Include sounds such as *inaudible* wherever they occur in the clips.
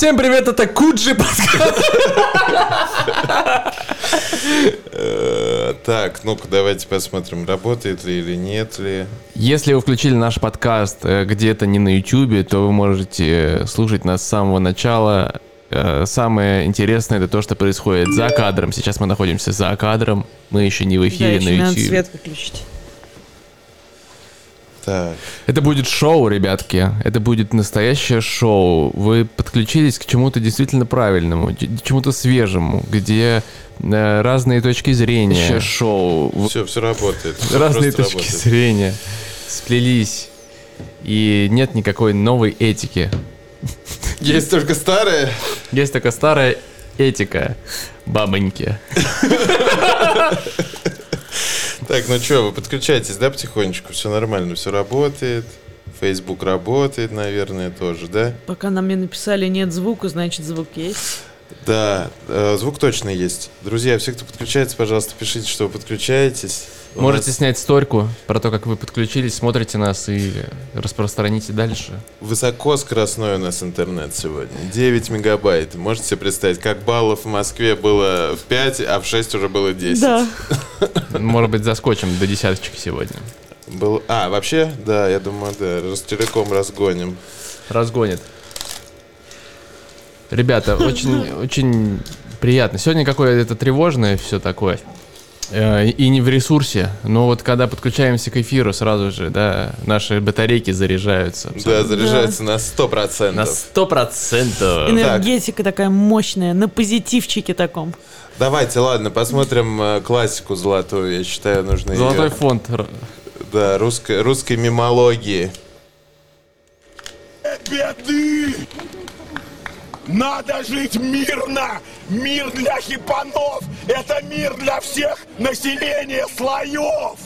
всем привет, это Куджи подкаст. Э, Так, ну-ка давайте посмотрим, работает ли или нет ли. Если вы включили наш подкаст э, где-то не на YouTube, то вы можете слушать нас с самого начала. Э, Самое интересное это то, что происходит за кадром. Сейчас мы находимся за кадром. Мы еще не в эфире на надо YouTube. свет выключить. Так, Это будет шоу, ребятки. Это будет настоящее шоу. Вы подключились к чему-то действительно правильному, ч- чему-то свежему, где э, разные точки зрения. шоу. все, все работает. всё разные точки работает. зрения сплелись. И нет никакой новой этики. Есть только старые. Есть только старая этика бабоньки. *laughs* Так, ну что, вы подключаетесь, да, потихонечку? Все нормально, все работает. Facebook работает, наверное, тоже, да? Пока нам не написали нет звука, значит звук есть. Да, э, звук точно есть. Друзья, все, кто подключается, пожалуйста, пишите, что вы подключаетесь. Можете нас снять сторьку про то, как вы подключились, смотрите нас и распространите дальше. Высоко скоростной у нас интернет сегодня. 9 мегабайт. Можете себе представить, как баллов в Москве было в 5, а в 6 уже было 10. Да. *laughs* Может быть, заскочим до десяточки сегодня. Был... А, вообще, да, я думаю, да, Ростелеком разгоним. Разгонит. Ребята, очень, *laughs* очень приятно. Сегодня какое-то тревожное все такое. Э, И не в ресурсе, но вот когда подключаемся к эфиру, сразу же, да, наши батарейки заряжаются. Да, заряжается на 100%. На сто процентов. Энергетика такая мощная, на позитивчике таком. Давайте, ладно, посмотрим э, классику золотую. Я считаю, нужно Золотой её- фонд. Да, русской, русской мемологии. беды! Надо жить мирно! Мир для хипанов! Это мир для всех населения слоев!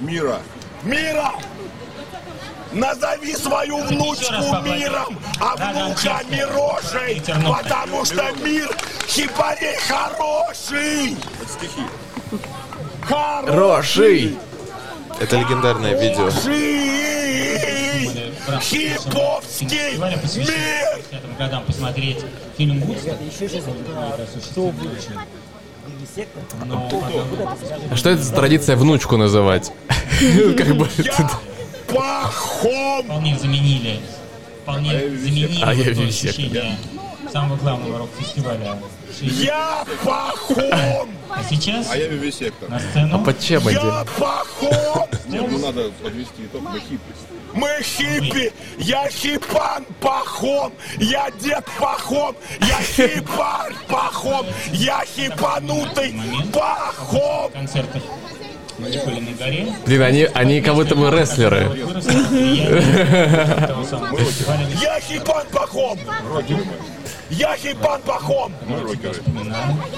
Мира! Мира! Назови свою внучку миром, а внука Мирошей, потому что мир хипарей хороший! Хороший! Это легендарное видео. Хиповский мир! этим годам посмотреть фильм «Вудсток». А что это за традиция внучку называть? *laughs* Как бы... Пахом! Вполне заменили, вполне заменили А ощущение самого главного рок-фестиваля. Я пахом! А сейчас А я вивисектор. на сцену Под чем Я один? пахом! Нет, ну надо подвести итог на хиппи. Мы хиппи! Я хипан пахом! Я дед пахом! Я хипарь пахом! Я хипанутый пахом! концертах на Николиной горе. Блин, они, они как будто бы рестлеры. Выросло влияние *laughs* того самого фестиваля. Я хипан пахом! Я хипан пахом!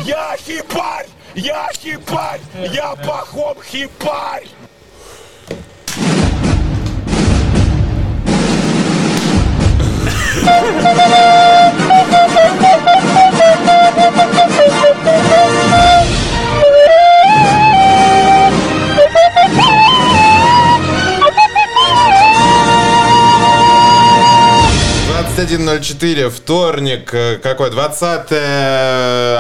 Я хипарь! Я хипарь! Я пахом хипарь! Да. *laughs* 21.04, вторник, э, какой, 20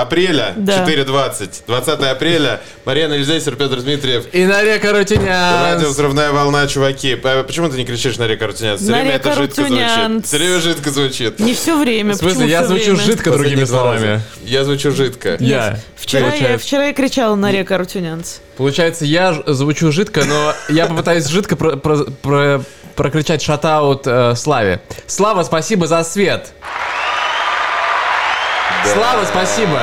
апреля, Да. 4.20, 20 апреля, Марьяна Ильзейсер, Петр Дмитриев, И Нарека Радио Рутинян. «Взрывная волна», чуваки. П- Почему ты не кричишь на река Рутинянц? Все время «Нарека это жидко звучит. Рутинянц». Все время жидко звучит. Не все время. В смысле, я звучу время? жидко другими словами. Я звучу жидко. Я. Вчера я, вчера я кричала на река Рутюнянц. Получается, я звучу жидко, но я попытаюсь жидко про- про- про- прокричать шатаут э, Славе. Слава, спасибо за свет. Слава, спасибо.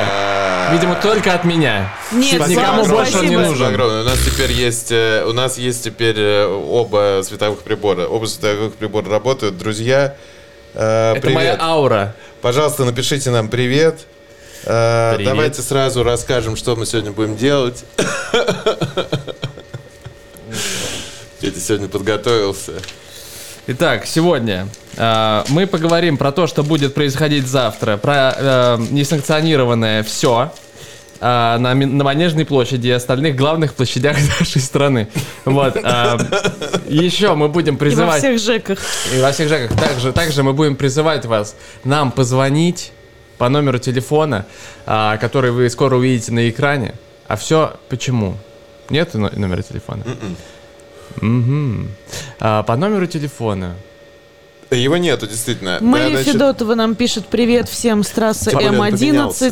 Видимо, только от меня. Нет, Никому Слава, больше он не спасибо. нужен. огромное. У нас теперь есть, э, у нас есть теперь э, оба световых прибора. Оба световых прибора работают. Друзья, э, Это моя привет. аура. Пожалуйста, напишите нам привет. Э, Привет. Давайте сразу расскажем, что мы сегодня будем делать. *laughs* Петя сегодня подготовился. Итак, сегодня э, мы поговорим про то, что будет происходить завтра, про э, несанкционированное все. а, на, на Манежной площади и остальных главных площадях *laughs* нашей страны. Вот. а, еще мы будем И во призывать... всех ЖЭКах. И во всех ЖЭКах. Также, также мы будем призывать вас нам позвонить по номеру телефона, а, который вы скоро увидите на экране. А все почему? Нет но- номера телефона? Мгм. А, по номеру телефона. Его нету, действительно. Мария Да, значит, Федотова нам пишет привет всем с трассы Тем более он М11. поменялся.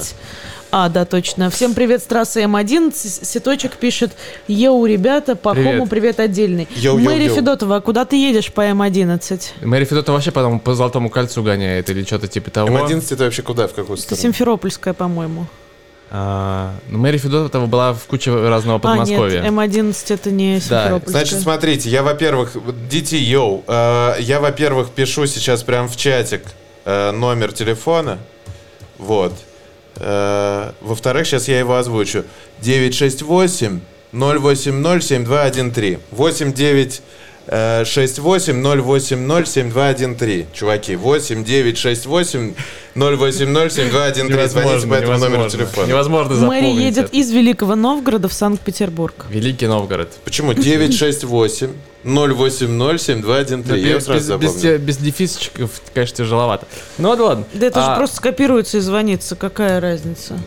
А, да, точно. Всем привет с трассы М11. Ситочек пишет, yo, ребята, по Привет. хому привет отдельный. Yo, Мария yo. Федотова, а куда ты едешь по М11? Мэри Федотова вообще потом по Золотому кольцу гоняет или что-то типа того. М11 это вообще куда, в какую Это сторону? Симферопольская, по-моему. А, ну, Мэри Федотова была в куче разного А, нет, Подмосковья. М11 это не Симферопольская. Значит, смотрите, я, во-первых, дети, йоу, э, я, во-первых, пишу сейчас прям в чатик э, номер телефона, вот. Э, во-вторых, сейчас я его озвучу. 968 080 7213 89 э, 68 080 7213 Чуваки, 8 9 68 080 7213 Звоните по этому номеру телефона. Невозможно запомнить. Мэри едет из Великого Новгорода в Санкт-Петербург. Великий Новгород. Почему? 968 080 7213 Я сразу без, запомнил. без дефисчиков, конечно, тяжеловато. Ну да ладно. Да это А, же просто скопируется и звонится, какая разница?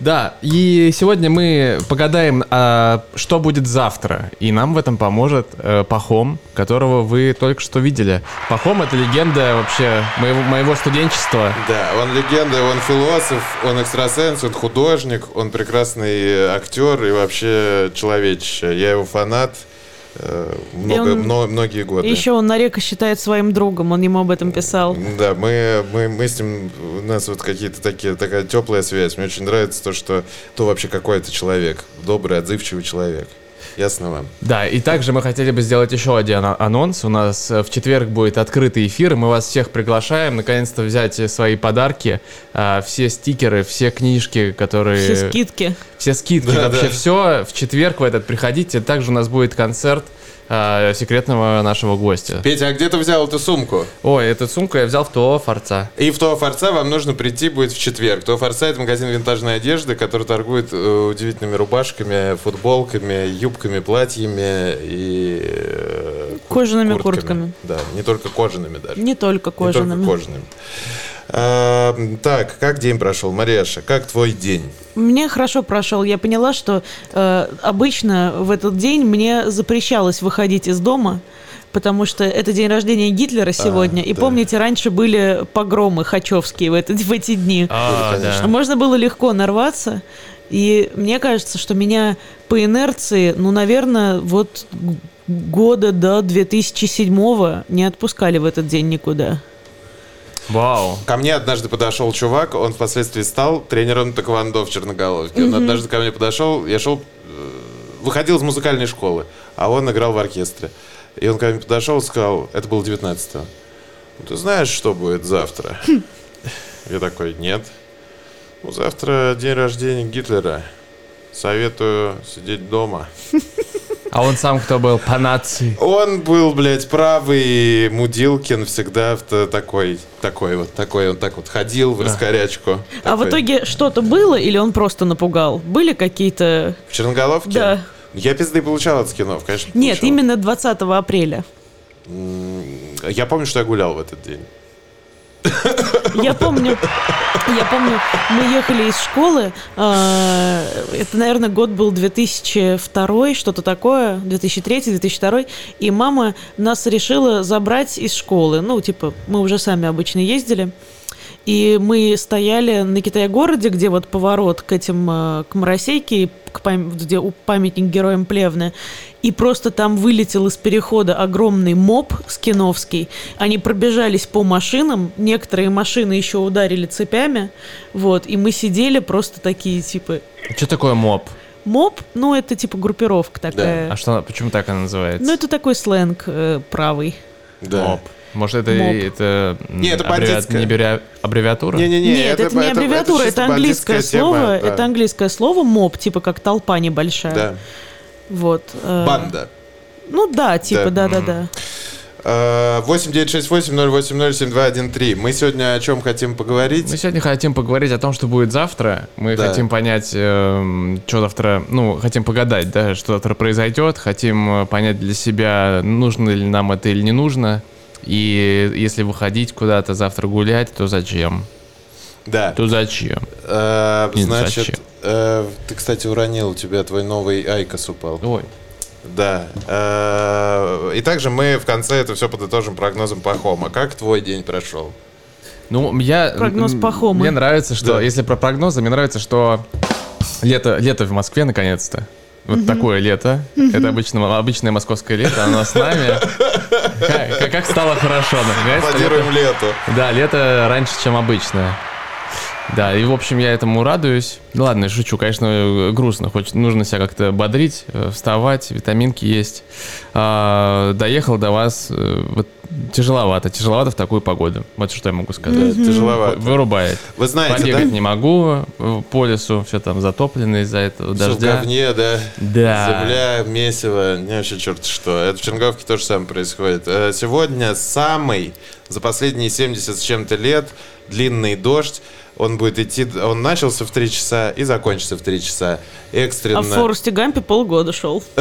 Да, и сегодня мы погадаем, а, что будет завтра. И нам в этом поможет э, Пахом, которого вы только что видели. Пахом — это легенда вообще моего, моего студенчества. Да, он легенда, он философ, он экстрасенс, он художник, он прекрасный актер и вообще человечище. Я его фанат много, он- мно- многие годы. И еще он Нарека считает своим другом, он ему об этом писал. Да, мы, мы, мы с ним, у нас вот какие-то такие, такая теплая связь. Мне очень нравится то, что то вообще какой то человек, добрый, отзывчивый человек. Ясно вам? Да, и также мы хотели бы сделать еще один а- анонс. У нас э, в четверг будет открытый эфир, мы вас всех приглашаем наконец-то взять свои подарки, а, все стикеры, все книжки, которые... Все скидки. Все скидки, Да, вообще да. все. В четверг в этот приходите. Также у нас будет концерт а, секретного нашего гостя. Петя, а где ты взял эту сумку? Ой, эту сумку я взял в ТО Форца. И в ТО Форца вам нужно прийти будет в четверг. ТО Форца это магазин винтажной одежды, который торгует э, удивительными рубашками, футболками, юбками, платьями и э, Кожаными куртками. Да, не только кожаными даже. Не только Не кожаными. только кожаными. А, так, как день прошел, Мареша? Как твой день? Мне хорошо прошел. Я поняла, что э, обычно в этот день мне запрещалось выходить из дома, потому что это день рождения Гитлера сегодня. и да. помните, раньше были погромы хачевские в, этот- в эти дни. А, да. Можно было легко нарваться. И мне кажется, что меня по инерции, ну, наверное, вот года до 2007 не отпускали в этот день никуда. Вау. Ко мне однажды подошел чувак, он впоследствии стал тренером тэквондо в Черноголовке. Он однажды ко мне подошел, я шел, э, выходил из музыкальной школы, а он играл в оркестре. И он ко мне подошел и сказал, это было 19-го, «Ну, ты знаешь, что будет завтра? Я такой, нет. Ну, завтра день рождения Гитлера. Советую сидеть дома. *laughs* А он сам кто был? По нации. Он был, блядь, правый Мудилкин всегда такой, такой вот, такой, он так вот ходил в раскорячку. А в итоге что-то было или он просто напугал? Были какие-то... В Черноголовке? Да. Я пизды получал от скинов, конечно. Нет, получал. именно 20 апреля. Я помню, что я гулял в этот день. Я помню, я помню, мы ехали из школы, э, это, наверное, год был 2002, что-то такое, 2003-2002, и мама нас решила забрать из школы. Ну, типа, мы уже сами обычно ездили. И мы стояли на Китай-городе, где вот поворот к этим, э, к Моросейке, к пам- где памятник героям Плевны, и просто там вылетел из перехода огромный моб скиновский. Они пробежались по машинам, некоторые машины еще ударили цепями, вот, и мы сидели просто такие, типа, Что такое моб? моб, ну, это типа группировка такая. А что, почему так она называется? Ну, это такой сленг э, правый. Да. Моб. Может, это, Моб. это, Не, это аббреви- не аббревia- аббревиатура? Не-не-не, Нет, это, не аббревиатура, это, чисто английское бандитская слово, тема, да. это английское слово моб, типа как толпа небольшая. Да. Вот. э, Банда. Ну да, типа, Да. да-да-да. Э, 8968-080-7213. Мы сегодня о чем хотим поговорить? Мы сегодня хотим поговорить о том, что будет завтра. Мы Да. хотим понять, эм, что завтра, ну, хотим погадать, да, что завтра произойдет. Хотим э, понять для себя, нужно ли нам это или не нужно. И если выходить куда-то завтра гулять, то зачем? Да. То зачем? Не, Значит, зачем? э, ты, кстати, уронил, у тебя твой новый IQOS упал. Ой. Да. Э, И также мы в конце это все подытожим прогнозом Пахома. Как твой день прошел? Ну, я... Прогноз м, Пахомы. Мне нравится, что... Да. Если про прогнозы, мне нравится, что лето, лето в Москве наконец-то. Вот такое лето. Это обычно, обычное московское лето, оно с нами. Как, *laughs* как- как стало хорошо, наконец-то. Аплодируем лету. Да, лето раньше, чем обычное. Да, и в общем я этому радуюсь. Ну ладно, я шучу, конечно, грустно. Хоть нужно себя как-то бодрить, э, вставать, витаминки есть. А, доехал до вас, э, вот тяжеловато, тяжеловато в такую погоду. Вот что я могу Да, сказать. тяжеловато. Вырубает. Вы знаете, Побегать да? не могу э, по лесу, все там затоплено из-за этого Всё в дождя. говне, да. Да. Земля, месиво, не вообще черт что. Это в Черниговке то же самое происходит. Сегодня самый за последние 70 с чем-то лет длинный дождь. Он будет идти, он начался в 3 часа и закончится в 3 часа. Экстренно. А в Форесте Гампе полгода шел. *laughs*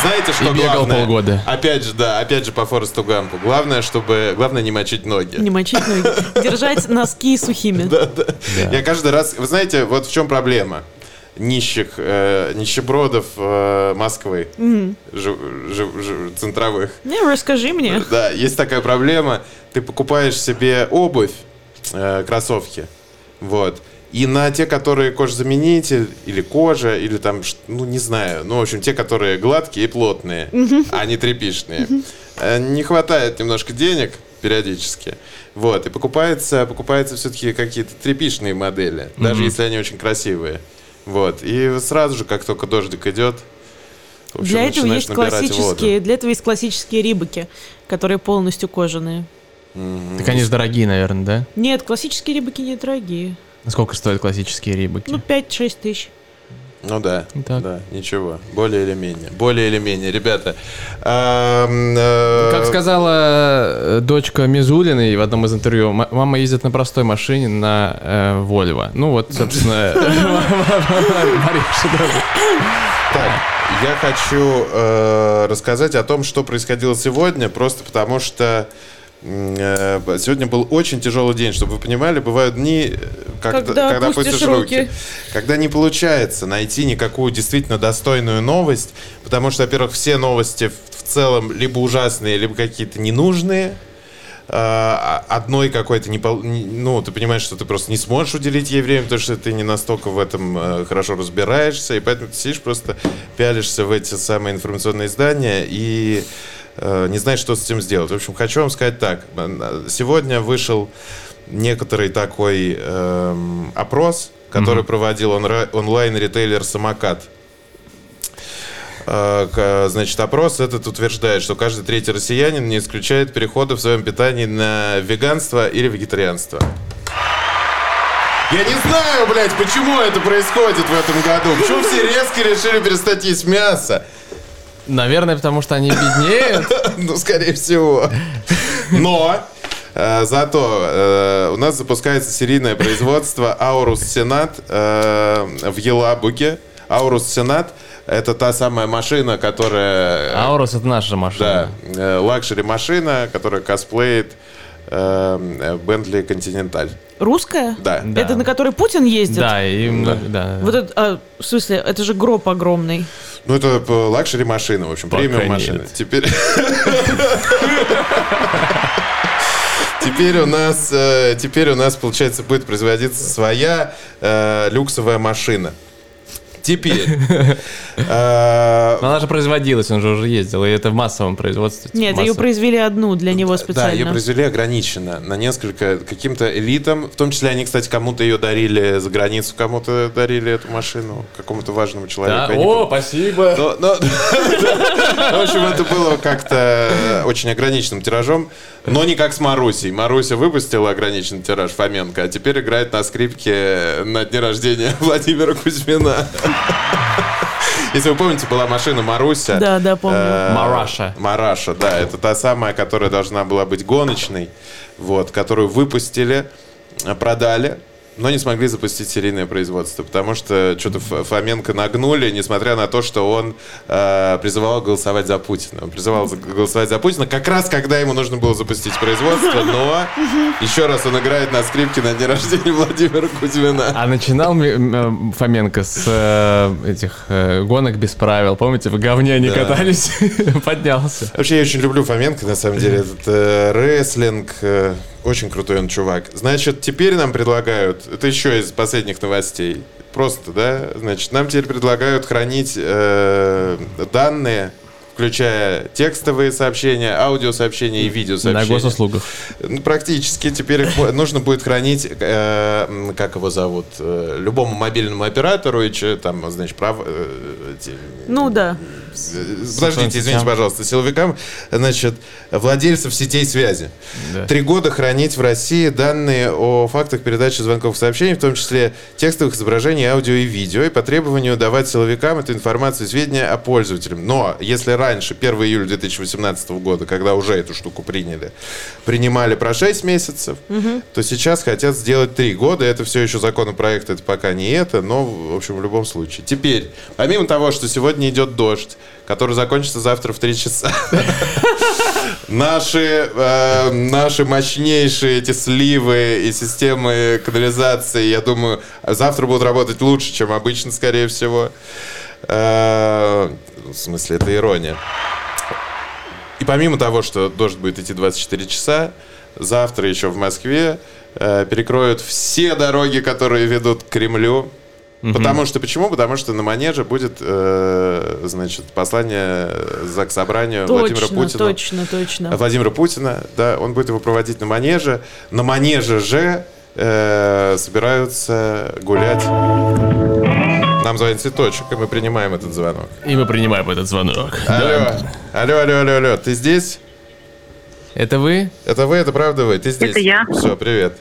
Знаете, что И бегал главное? полгода. Опять же, да, опять же по Форесту Гампу. Главное, чтобы, главное не мочить ноги. Не мочить ноги. *laughs* Держать носки сухими. Я каждый раз, вы знаете, вот в чем проблема нищих, э, нищебродов э, Москвы, жи- жи- жи- центровых. Не, расскажи мне. Да, есть такая проблема. Ты покупаешь себе обувь, э, кроссовки, вот. И на те, которые кожзаменитель, или кожа, или там, ну, не знаю, ну, в общем, те, которые гладкие и плотные, а не тряпичные, э, не хватает немножко денег периодически. Вот, и покупается, покупается все-таки какие-то тряпичные модели, даже если они очень красивые. Вот, и сразу же, как только дождик идет, общем, Для этого есть набирать воду. классические, для этого есть классические рибаки, которые полностью кожаные. Так они же дорогие, наверное, да? Нет, классические рибаки недорогие. Сколько стоят классические рибаки? Ну, 5-6 тысяч. Ну да, Так. да, ничего, более или менее, более или менее, ребята. э, Как сказала э, дочка Мизулиной в одном из интервью, «М- мама ездит на простой машине на э, Вольво. Ну вот, собственно. *laughs* Так, я хочу э, рассказать о том, что происходило сегодня, просто потому что сегодня был очень тяжелый день, чтобы вы понимали, бывают дни, э, когда, Когда когда опустишь руки. руки. когда не получается найти никакую действительно достойную новость, потому что, во-первых, все новости в, целом либо ужасные, либо какие-то ненужные. А, одной какой-то не, ну ты понимаешь, что ты просто не сможешь уделить ей время, потому что ты не настолько в этом э, хорошо разбираешься, и поэтому ты сидишь просто пялишься в эти самые информационные издания и э, не знаешь, что с этим сделать. В общем, хочу вам сказать так: Э, сегодня вышел некоторый такой эм, опрос, который проводил онра- онлайн-ритейлер Самокат. Э, Значит, опрос этот утверждает, что каждый третий россиянин не исключает перехода в своем питании на веганство или вегетарианство. Я не знаю, блядь, почему это происходит в этом году. Почему все резко решили перестать есть мясо? Наверное, потому что они беднеют. *laughs* Ну, скорее всего. Но э, зато э, у нас запускается серийное производство Аурус Сенат э, в Елабуге. Аурус Сенат это та самая машина, которая... Аурус — это наша Да, машина. э, luxury машина, которая косплеит Bentley Continental. Русская? Да. Да. Это на которой Путин ездит? Да, и много- да. Вот это, а, в смысле, это же гроб огромный. Ну, это э, luxury машина, в общем, Пока премиум нет. машина. Теперь... Теперь у нас, э, теперь у нас, получается, будет производиться своя э, люксовая машина. Теперь. *laughs* э, Но она же производилась, он же уже ездил, и это в массовом производстве. Нет, ее произвели одну для него Да, специально. ее произвели ограниченно на несколько каким-то элитам. В том числе они, кстати, кому-то ее дарили за границу, кому-то дарили эту машину, какому-то важному человеку. Да? О, спасибо. *laughs* В общем, это было как-то э, очень ограниченным тиражом, но не как с Марусей. Маруся выпустила ограниченный тираж Фоменко, а теперь играет на скрипке на дне рождения *laughs* Владимира Кузьмина. Если вы помните, была машина Маруся. Да, да, помню. Э, Мараша. Мараша, да. Это та самая, которая должна была быть гоночной. Вот, которую выпустили, продали. Но не смогли запустить серийное производство, потому что что-то Фоменко нагнули, несмотря на то, что он э, призывал голосовать за Путина. Он призывал голосовать за Путина как раз, когда ему нужно было запустить производство, но еще раз он играет на скрипке на день рождения Владимира Кузьмина. А начинал м, Фоменко с э, этих э, гонок без правил. Помните, в говне они Да. катались? *laughs* Поднялся. Вообще, я очень люблю Фоменко, на самом деле. *laughs* Этот э, рестлинг, э, очень крутой он чувак. Значит, теперь нам предлагают, это еще из последних новостей, просто, да, значит, нам теперь предлагают хранить э, данные, включая текстовые сообщения, аудиосообщения и На видеосообщения. госуслугах. Ну, практически теперь их нужно будет хранить, э, как его зовут, э, любому мобильному оператору и че там, значит, прав... э, Ну да. Подождите, извините, сетям. пожалуйста, силовикам, значит, владельцев сетей связи. Да. Три года хранить в России данные о фактах передачи звонков и сообщений, в том числе текстовых изображений, аудио и видео, и по требованию давать силовикам эту информацию и сведения о пользователе. Но если раньше, 1 июля 2018 года, когда уже эту штуку приняли, принимали про 6 месяцев, то сейчас хотят сделать 3 года. Это все еще законопроект, это пока не это, но, в общем, в любом случае. Теперь, помимо того, что сегодня идет дождь, который закончится завтра в 3 часа, *laughs* Наши, э, наши мощнейшие эти сливы и системы канализации, я думаю, завтра будут работать лучше, чем обычно, скорее всего. Э, в смысле, это ирония. И помимо того, что дождь будет идти 24 часа, завтра еще в Москве э, перекроют все дороги, которые ведут к Кремлю. Потому что почему? Потому что на манеже будет, э, значит, послание за к собранию Владимира Точно, Путина. точно, точно. Владимира Путина, да, он будет его проводить на манеже. На манеже же э, собираются гулять. Нам звонит цветочек, и мы принимаем этот звонок. И мы принимаем этот звонок. Алло, алло, алло, алло, алло, ты здесь? Это вы? Это вы, это правда вы? Ты здесь? Это я. Все, привет.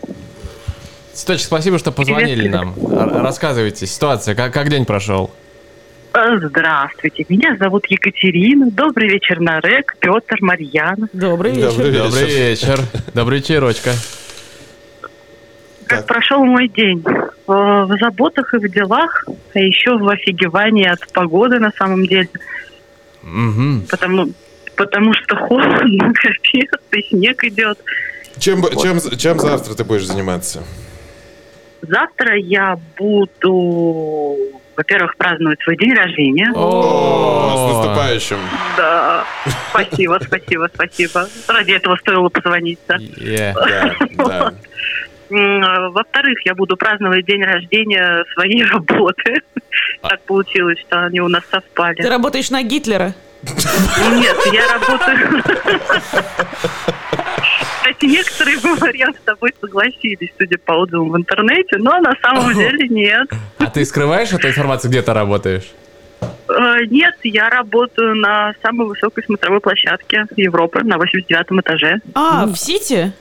Цветочек, спасибо, что позвонили Привет. нам. Рассказывайте, ситуация, как, как день прошел? Э, Здравствуйте, меня зовут Екатерина. Добрый вечер, Нарек, Петр, Марьяна. Добрый вечер. Добрый вечер. Добрый вечер. Добрый вечерочка. Как прошел мой день? Э, В заботах и в делах, а еще в офигевании от погоды на самом деле. Мгм. Потому, потому что холодно, *laughs* капец, и снег идет. Чем, б- чем, чем завтра ты будешь заниматься? Завтра я буду, во-первых, праздновать свой день рождения. О, с наступающим. Да, спасибо, спасибо, спасибо. Ради этого стоило позвонить, да. *laughs* М, Во-вторых, я буду праздновать день рождения своей *laughs* работы. Так получилось, что они у нас Ты совпали. работаешь на Гитлера? Нет, я работаю... *laughs* Кстати, некоторые говорят, с тобой согласились, судя по отзывам в интернете, но на самом деле нет. А ты скрываешь эту информацию, где ты работаешь? Э, Нет, я работаю на самой высокой смотровой площадке Европы, на 89 этаже. А, в Сити?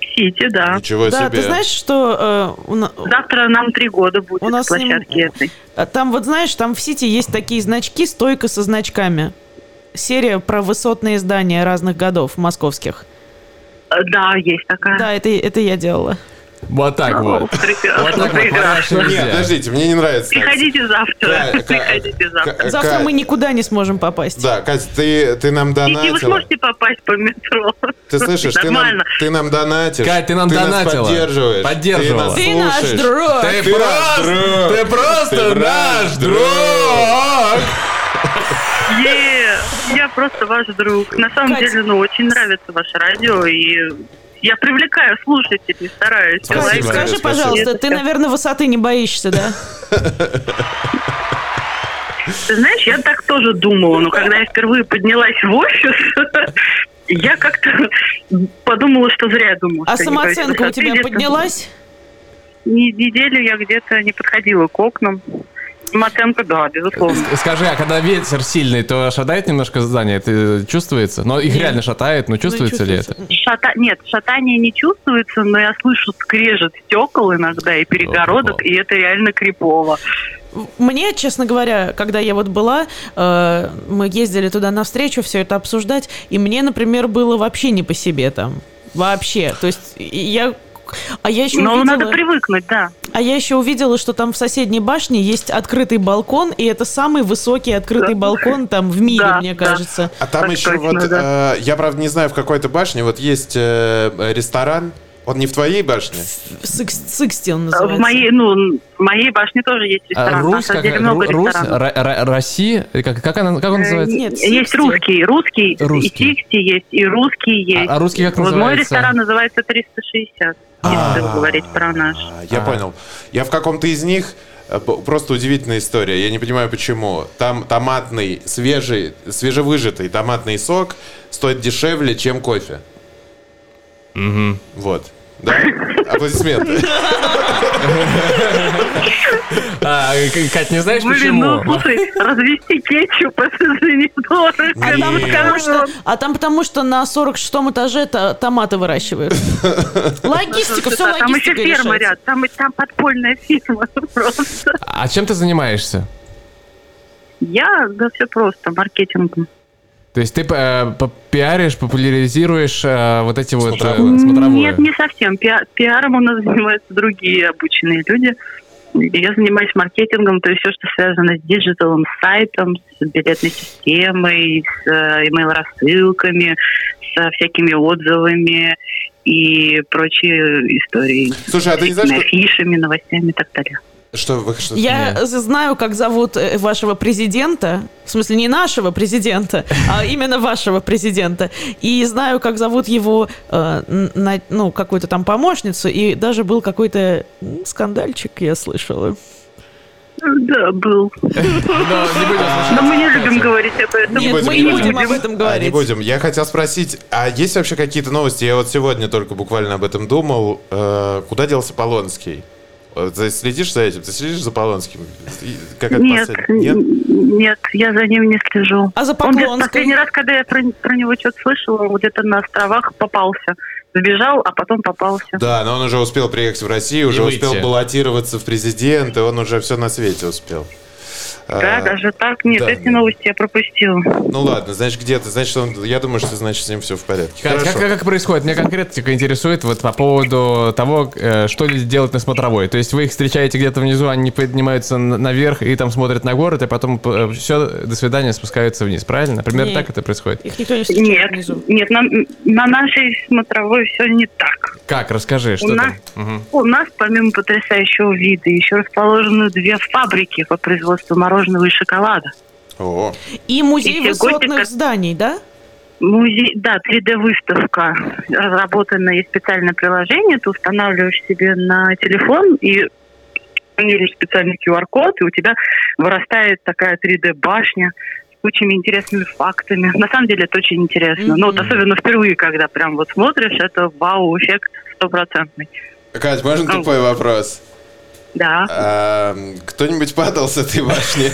В Сити, да. Ничего Да, себе. ты знаешь, что э, у на- Завтра нам три года будет У нас с ним- площадки этой. а там вот знаешь, там в Сити есть такие значки, стойка со значками. Серия про высотные здания разных годов московских. Э, Да, есть такая. Да, это, это я делала. Вот так вот. Прекрасно, Вот так вот. Нет, подождите, мне не нравится. Приходите завтра. Приходите завтра. Завтра мы никуда не сможем попасть. Да, Катя, ты, ты нам И вы донатила. сможете попасть по метро. Ты слышишь, ты нам, Нормально. ты нам донатишь. Кать, ты нам донатила. поддерживаешь. Поддерживала. Ты, Ты наш друг! Ты, Ты просто, ты просто Ты наш друг! Е, я просто ваш друг. На самом Кать. деле, ну, очень нравится ваше радио, и я привлекаю слушателей, стараюсь. Спасибо. Скажи, Спасибо. пожалуйста, ты, наверное, высоты не боишься, да? Ты знаешь, я так тоже думала, но когда я впервые поднялась в офис, *laughs* я как-то подумала, что зря думала. А самооценка у тебя поднялась? не- Неделю я где-то не подходила к окнам. Самооценка, да, безусловно. Скажи, а когда ветер сильный, то шатает немножко здание? Это чувствуется? Но их Нет. реально шатает, но чувствуется ли это? чувствуется. Шата... Нет, шатание не чувствуется, но я слышу скрежет стекол иногда и перегородок, О-о-о. и это реально крипово. мне, честно говоря, когда я вот была, э, мы ездили туда навстречу все это обсуждать, и мне, например, было вообще не по себе там. Вообще. То есть я... А я еще Но увидела... надо привыкнуть, да. А я еще увидела, что там в соседней башне есть открытый балкон, и это самый высокий открытый Да. балкон там в мире, Да, мне да. кажется. А там Так еще точно, вот, да. э, я правда не знаю, в какой-то башне, вот есть э, ресторан, он не в твоей башне? Sixty он называется. В моей, ну, в моей башне тоже есть А, ресторан. Русь, как, деле много Ру- Русь, Россия, как, как, она, как он Э, называется? Нет, Есть русский, русский, Русский. и Sixty есть, и русский есть. А, а русский как вот мой называется? ресторан называется 360, если говорить про наш. А, Я понял. Я в каком-то из них э, просто удивительная история. Я не понимаю почему. Там томатный, свежий, свежевыжатый томатный сок стоит дешевле, чем кофе. Вот. Да? *laughs* Аплодисменты. *laughs* А, Кать, не знаешь Блин, почему? ну слушай, развести кетчуп, это *laughs* же недорого. А там, потому что, а там потому что на 46-м этаже то- томаты выращивают. Логистика, все Там еще логистика ферма рядом, там, там подпольная фирма просто. А чем ты занимаешься? Я, да все просто, маркетингом. То есть ты э, по- пиаришь, популяризируешь э, вот эти вот э, смотровое? Нет, не совсем. Пиа- Пиаром у нас занимаются другие обученные люди. Я занимаюсь маркетингом, то есть все, что связано с диджиталом, с сайтом, с билетной системой, с email-рассылками, со всякими отзывами и прочие истории. Слушай, а ты не знаешь, что- Афишами, новостями и так далее. Что вы что Я не- знаю, как зовут э, вашего президента, в смысле не нашего президента, а *laughs* именно вашего президента, и знаю, как зовут его, э, на- ну, какую-то там помощницу, и даже был какой-то скандальчик, я слышала. Да, был. Но не будем Но мы не любим говорить об этом. Нет, мы не не будем. об этом А, не говорить. будем. Я хотел спросить, а есть вообще какие-то новости? Я вот сегодня только буквально об этом думал. Э, куда делся Полонский? Ты следишь за этим? Ты следишь за Полонским? Как Нет? Нет? нет, я за ним не слежу. А за Он Поклонской? последний раз, когда я про, про него что-то слышала, он где-то на островах попался. Сбежал, а потом попался. Да, но он уже успел приехать в Россию, уже выйти. успел баллотироваться в президенты, он уже все на свете успел. Да, А, даже так? Нет, да. эти новости я пропустила. Ну ладно, значит, где-то, значит, он, я думаю, что значит с ним все в порядке. Кать, как, Хорошо. как происходит? Меня конкретно интересует вот по поводу того, э, что люди делают на смотровой. То есть вы их встречаете где-то внизу, они поднимаются наверх и там смотрят на город, и потом все, до свидания, спускаются вниз, правильно? Примерно Нет. так это происходит. Их никто не встречает Нет, внизу. нет, на, на нашей смотровой все не так. Как? Расскажи, что У там? нас, Мгм. у нас, помимо потрясающего вида, еще расположены две фабрики по производству мороженого и шоколада. О, И музей И высотных гости, зданий, да? Музей, да, 3D-выставка. Разработано есть специальное приложение, ты устанавливаешь себе на телефон и сканируешь специальный QR-код, и у тебя вырастает такая 3D-башня с кучами интересными фактами. На самом деле это очень интересно. Ну, вот особенно впервые, когда прям вот смотришь, это вау-эффект стопроцентный. Кать, можно тупой вопрос? Да. А, кто-нибудь падал с этой башни?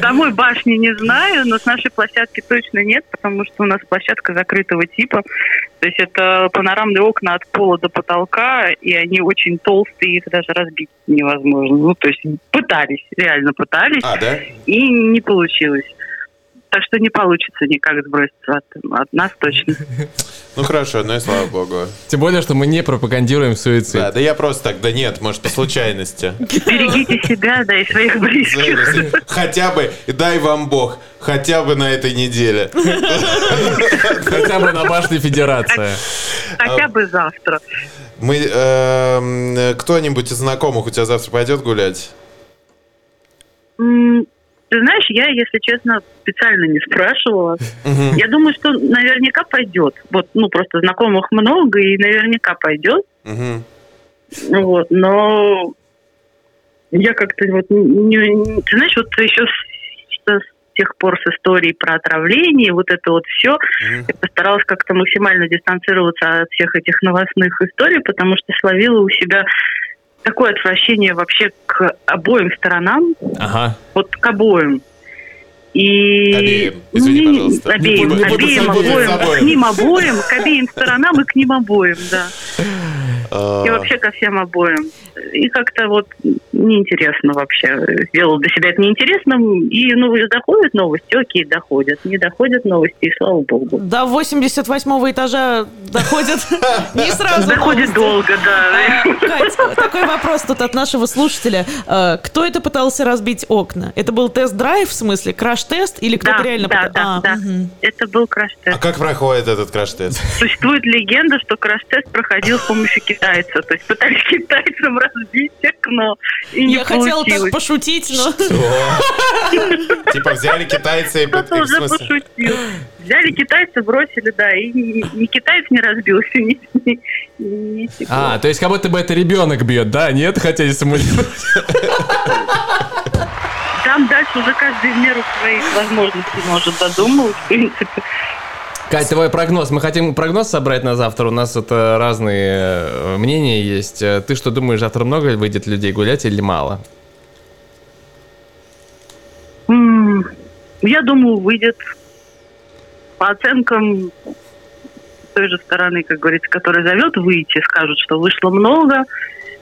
Самой башни не знаю, но с нашей площадки точно нет, потому что у нас площадка закрытого типа. То есть это панорамные окна от пола до потолка, и они очень толстые, их даже разбить невозможно. Ну, то есть пытались, реально пытались, А, да? и не получилось. Так что не получится никак сброситься от, от нас точно. *laughs* Ну хорошо, ну и слава богу. Тем более, что мы не пропагандируем суицид. Да, да я просто так, да нет, может, по случайности. Берегите себя, да, и своих близких. Хотя бы, и дай вам бог, хотя бы на этой неделе. Хотя бы на башне Федерация. Хотя бы завтра. Мы, эм, кто-нибудь из знакомых у тебя завтра пойдет гулять? Ты знаешь, я, если честно, специально не спрашивала. Я думаю, что наверняка пойдет. Вот, ну, просто знакомых много, и наверняка пойдет. Вот, но я как-то вот не, не- ты знаешь, вот еще с, с тех пор с историей про отравление, вот это вот все, я постаралась как-то максимально дистанцироваться от всех этих новостных историй, потому что словила у себя такое отвращение вообще к обоим сторонам, Ага. вот к обоим. И... К обеим. Извини, пожалуйста. Обеим, Не обоим, обоим. к ним обоим, к обеим сторонам и к ним обоим, да. И вообще ко всем обоим. И как-то вот неинтересно вообще. Сделал для себя это неинтересным. И ну, доходят новости, окей, доходят. Не доходят новости, и слава богу. До 88 этажа доходит *laughs* не сразу. Доходит долго, да. А, Кать, такой вопрос тут от нашего слушателя. А, Кто это пытался разбить окна? Это был тест-драйв, в смысле, краш-тест? Или кто-то реально да, да, А. Это был А краш-тест. как проходит этот краш-тест? Существует легенда, что краш-тест проходил с помощью китайца. То есть пытались *laughs* китайцам разбить окно, и не Я хотела так получилось. пошутить, но... *laughs* Типа взяли китайцы и... Кто-то уже пошутил. Взяли китайца, бросили, да, и ни, китаец не разбился, *laughs* ни. А, то есть как будто бы это ребенок бьет, да? Нет, хотели симулировать. Там дальше уже каждый в меру своих возможностей может додумывать, в принципе. Кать, твой прогноз. Мы хотим прогноз собрать на завтра. У нас это разные э, мнения есть. Э, Ты что думаешь, завтра много выйдет людей гулять или мало? Я думаю, выйдет по оценкам той же стороны, как говорится, которая зовет выйти, скажут, что вышло много,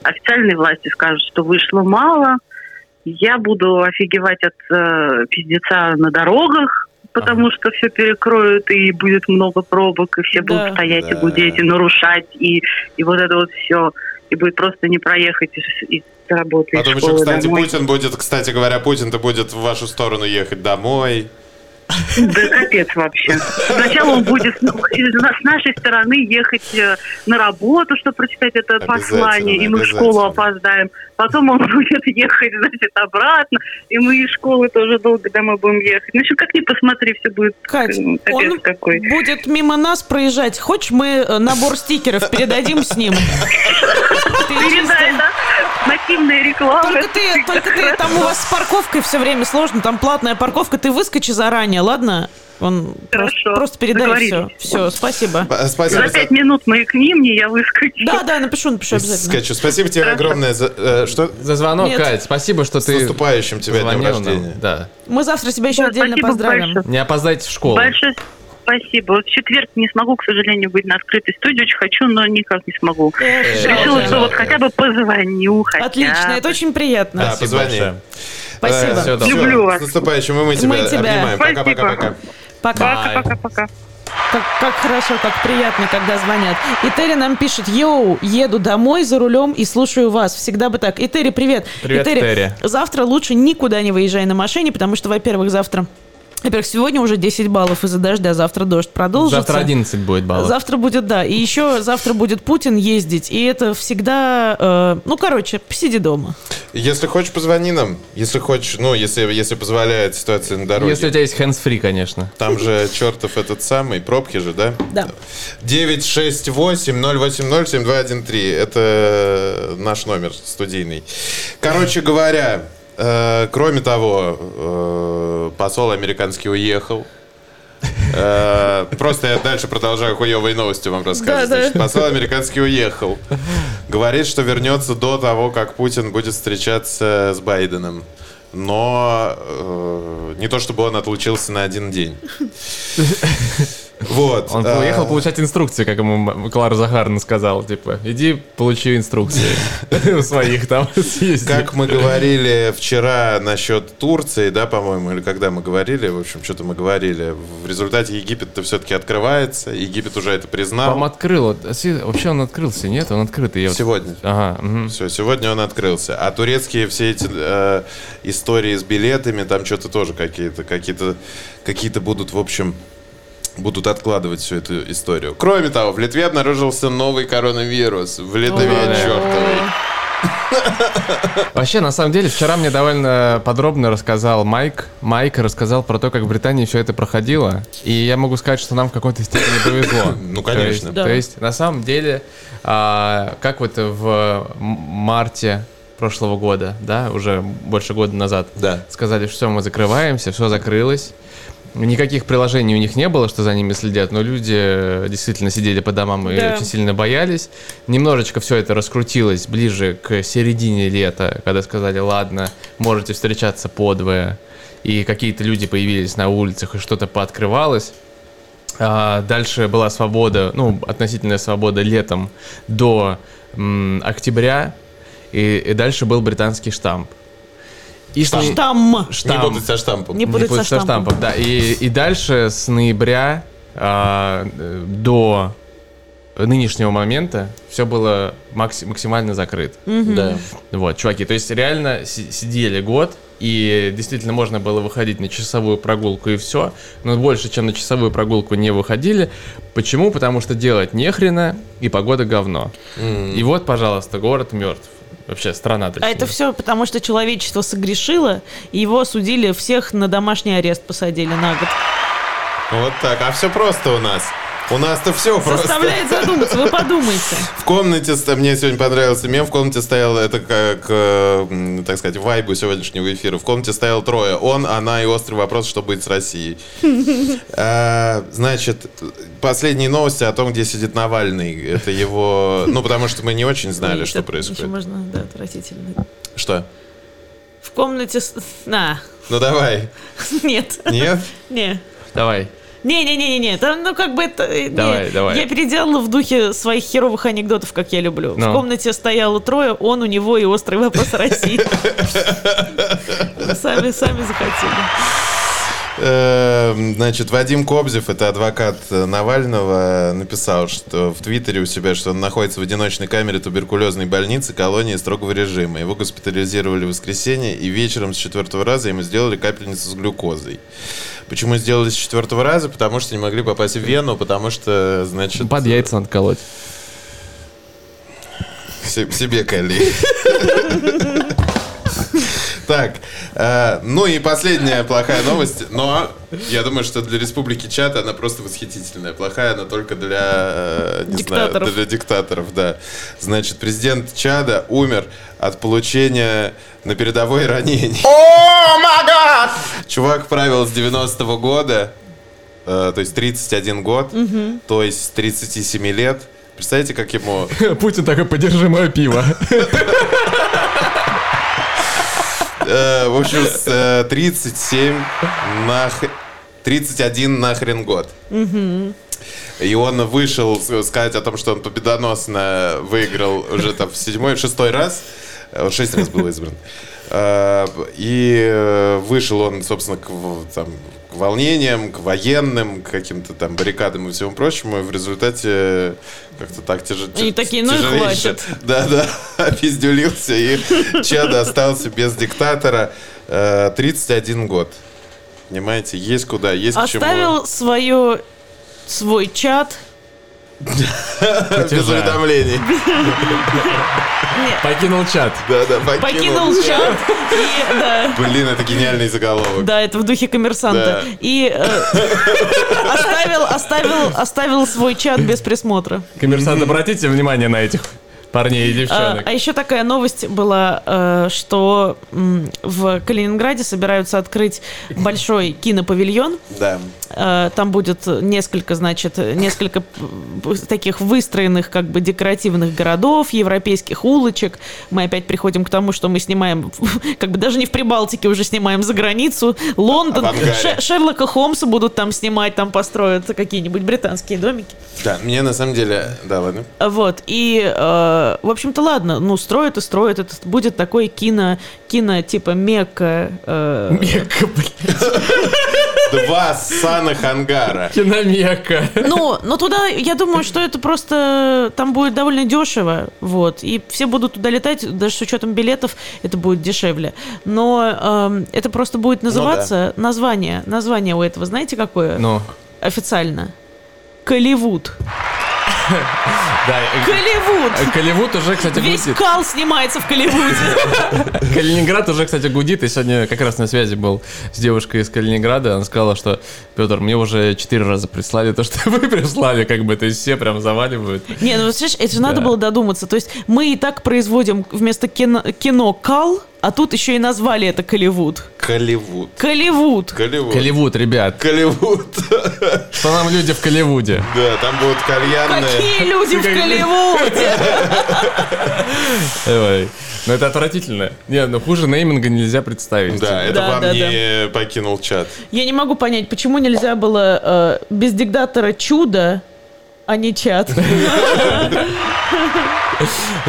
официальные власти скажут, что вышло мало. Я буду офигевать от э, пиздеца на дорогах, потому что все перекроют, и будет много пробок, и все Да. будут стоять и Да. гудеть, и нарушать, и, и вот это вот все. И будет просто не проехать из, из работы, из Потом еще, школы кстати, домой. Путин будет, кстати говоря, Путин-то будет в вашу сторону ехать домой. Да капец вообще. Сначала он будет с нашей стороны ехать э, на работу, чтобы прочитать это послание, и мы в школу опоздаем. Потом он *laughs* будет ехать, значит, обратно, и мы из школы тоже долго домой будем ехать. Ну, общем, как ни посмотри, все будет Кать, э, капец он какой. будет мимо нас проезжать. Хочешь, мы э, набор стикеров передадим с ним? *laughs* Передай, да? Нативная реклама. Только ты, только ты, там у вас с парковкой все время сложно, там платная парковка, ты выскочи заранее, ладно? Он просто, Хорошо, просто передай все. договорились. Все, спасибо. П- Спасибо. За пять минут маякни мне, я выскочу. Да, да, напишу, напишу обязательно. Скачу. Спасибо тебе Хорошо. огромное за... э, что? За звонок, Нет. Кать. Спасибо, что С ты наступающим тебя днем нам. рождения. Да. Мы завтра тебя еще Да, отдельно поздравим. большое. Не опоздайте в школу. Большое спасибо. Вот в четверг не смогу, к сожалению, быть на открытой студии. Очень хочу, но никак не смогу. Эх, Решила, жалко. что вот хотя бы позвоню. Хотя Отлично, это очень приятно. Да, Спасибо позвони. Спасибо. Э, всё, Люблю вас. С наступающим, и мы тебя, Мы тебя. обнимаем. Спасибо. Пока-пока-пока. Пока. Пока-пока-пока. Как, как хорошо, как приятно, когда звонят. И Терри нам пишет, йоу, еду домой за рулем и слушаю вас. Всегда бы так. И Терри, привет. Привет, Терри. Завтра лучше никуда не выезжай на машине, потому что, во-первых, завтра... Во-первых, сегодня уже 10 баллов из-за дождя, завтра дождь продолжится. Завтра 11 будет баллов. Завтра будет, да. И еще завтра будет Путин ездить. И это всегда... э, ну, короче, посиди дома. Если хочешь, позвони нам. Если хочешь, ну, если, если позволяет ситуация на дороге. Если у тебя есть hands-free, конечно. Там же чертов этот самый, пробки же, да? Да. 968-080-7213. Это наш номер студийный. Короче говоря, кроме того, э, посол американский уехал. Э, Просто я дальше продолжаю хуевые новости вам рассказывать. Значит, посол американский уехал. Говорит, что вернется до того, как Путин будет встречаться с Байденом. Но э, не то, чтобы он отлучился на один день. Вот. Он э, уехал получать инструкции, как ему Клара Захаровна сказала. Типа, иди получи инструкции *laughs* у своих там. Как мы говорили вчера насчет Турции, да, по-моему, или когда мы говорили, в общем, что-то мы говорили, в результате Египет-то все-таки открывается, Египет уже это признал. По-моему, открыл. А Вообще он открылся, нет? Он открытый. Сегодня. Ага. Все, сегодня он открылся. А турецкие все эти э, истории с билетами, там что-то тоже какие-то, какие-то, какие-то будут, в общем, будут откладывать всю эту историю. Кроме того, в Литве обнаружился новый коронавирус. В Литве О. чертовой. Вообще, на самом деле, вчера мне довольно подробно рассказал Майк. Майк рассказал про то, как в Британии все это проходило. И я могу сказать, что нам в какой-то степени повезло. *coughs* Ну, То конечно. есть- Да. То есть, на самом деле, а, как вот в марте прошлого года, да, уже больше года назад, Да. сказали, что мы закрываемся, все закрылось. Никаких приложений у них не было, что за ними следят, но люди э, действительно сидели по домам и Да. очень сильно боялись. Немножечко все это раскрутилось ближе к середине лета, когда сказали, ладно, можете встречаться подвое, и какие-то люди появились на улицах, и что-то пооткрывалось. А, Дальше была свобода, ну, относительная свобода летом до м, октября. И, и дальше был британский штамп. И с ноя- Штамм. штамп. Не путать со штампом. Не путать со штампом. да. И, и дальше с ноября э, до нынешнего момента все было макси- максимально закрыто. Да. Вот, чуваки, то есть реально си- сидели год, и действительно можно было выходить на часовую прогулку и все, но больше, чем на часовую прогулку не выходили. Почему? Потому что делать нехрена, и погода говно. И вот, пожалуйста, город мертв. Вообще, страна А это все потому, что человечество согрешило, и его осудили всех на домашний арест посадили на год. Вот так. А все просто у нас. У нас-то все просто. Заставляет задуматься, вы подумайте. В комнате, мне сегодня понравился мем, в комнате стоял, это как, так сказать, вайбу сегодняшнего эфира. В комнате стоял трое. Он, она и острый вопрос, что будет с Россией. *laughs* А, Значит, последние новости о том, где сидит Навальный. Это его... Ну, потому что мы не очень знали, что происходит. можно, да, отвратительно. Что? В комнате... с- На, Ну, давай. *laughs* нет. Нет? Не. Давай. Не-не-не-не, там, ну как бы это... э, не, Давай, давай. Я переделала в духе своих херовых анекдотов, как я люблю. В Ну. комнате стояло трое, он, у него и острый вопрос России. Сами, сами захотели. Э, Значит, Вадим Кобзев, это адвокат Навального, написал, что в Твиттере у себя, что он находится в одиночной камере туберкулезной больницы колонии строгого режима. Его госпитализировали в воскресенье, и вечером с четвертого раза ему сделали капельницу с глюкозой. Почему сделали с четвертого раза? Потому что не могли попасть в вену, потому что, значит... Под яйца надо колоть. Се- себе коли. Так, э, ну и последняя плохая новость, но я думаю, что для Республики Чад она просто восхитительная. Плохая она только для, э, не Диктаторов. знаю, для диктаторов, да. Значит, президент Чада умер от получения на передовой ранений. Чувак правил с 90-го года, э, то есть 31 год, то есть с 37 лет. Представляете, как ему *laughs* Путин такой, подержи мое пиво. *laughs* Э, в общем, с э, 37 нах... 31 нахрен год. И он вышел сказать о том, что он победоносно выиграл уже там в седьмой, шестой раз. Э, Он шесть раз был избран. Э, И э, вышел он, собственно, к, там, к волнениям, к военным, к каким-то там баррикадам и всему прочему. И в результате как-то так тяж... Они такие, «Ну и тяжелейше». хватит. Да-да, *laughs* опиздюлился, и Чада остался без диктатора. Э, 31 год. Понимаете, есть куда, есть к чему. Оставил свое, свой чат. Без уведомлений. Покинул чат. Да-да, Покинул чат. И, да, Блин, это гениальный заголовок. да, это в духе коммерсанта. Да. И э, оставил, оставил, оставил свой чат без присмотра. Коммерсант, обратите внимание на этих парней и А, девчонок. а еще такая новость была, э, что в Калининграде собираются открыть большой *laughs* кинопавильон. Да. Э, Там будет несколько, значит, несколько п- таких выстроенных как бы декоративных городов, европейских улочек. Мы опять приходим к тому, что мы снимаем, *laughs* как бы даже не в Прибалтике, уже снимаем за границу. Лондон, Шерлока Холмса будут там снимать, там построят какие-нибудь британские домики. Да, мне на самом деле... Да, ладно. Вот, и, э, в общем-то, ладно, ну, строят и строят, это будет такое кино, кино типа Мекка. э, Мекка, блядь. Два ссаных ангара. Киномека. Ну, но туда, я думаю, что это просто, там будет довольно дешево, вот, и все будут туда летать, даже с учетом билетов это будет дешевле. Но эм, это просто будет называться, название, название у этого, знаете какое? Ну, Официально. Колливуд. да. э, Колливуд! Э, Голливуд уже, кстати, Весь гудит. кал снимается в Колливуде. *laughs* Калининград уже, кстати, гудит. И сегодня как раз на связи был с девушкой из Калининграда. Она сказала, что, Петр, мне уже четыре раза прислали то, что *laughs* вы прислали, как бы. То есть все прям заваливают. Не, ну, слышишь, это же надо было додуматься. То есть мы и так производим вместо кино кал, А тут еще и назвали это Колливуд. Колливуд. Колливуд. Колливуд. Голливуд, ребят. Колливуд. Что нам люди в Голливуде? Да, там будут кальянные. Какие люди в Колливуде? *laughs* Ну это отвратительно. Не, ну хуже нейминга нельзя представить. Да, это Да, вам да, не покинул чат. Я не могу понять, почему нельзя было э, без диктатора чудо, а не чат. *laughs*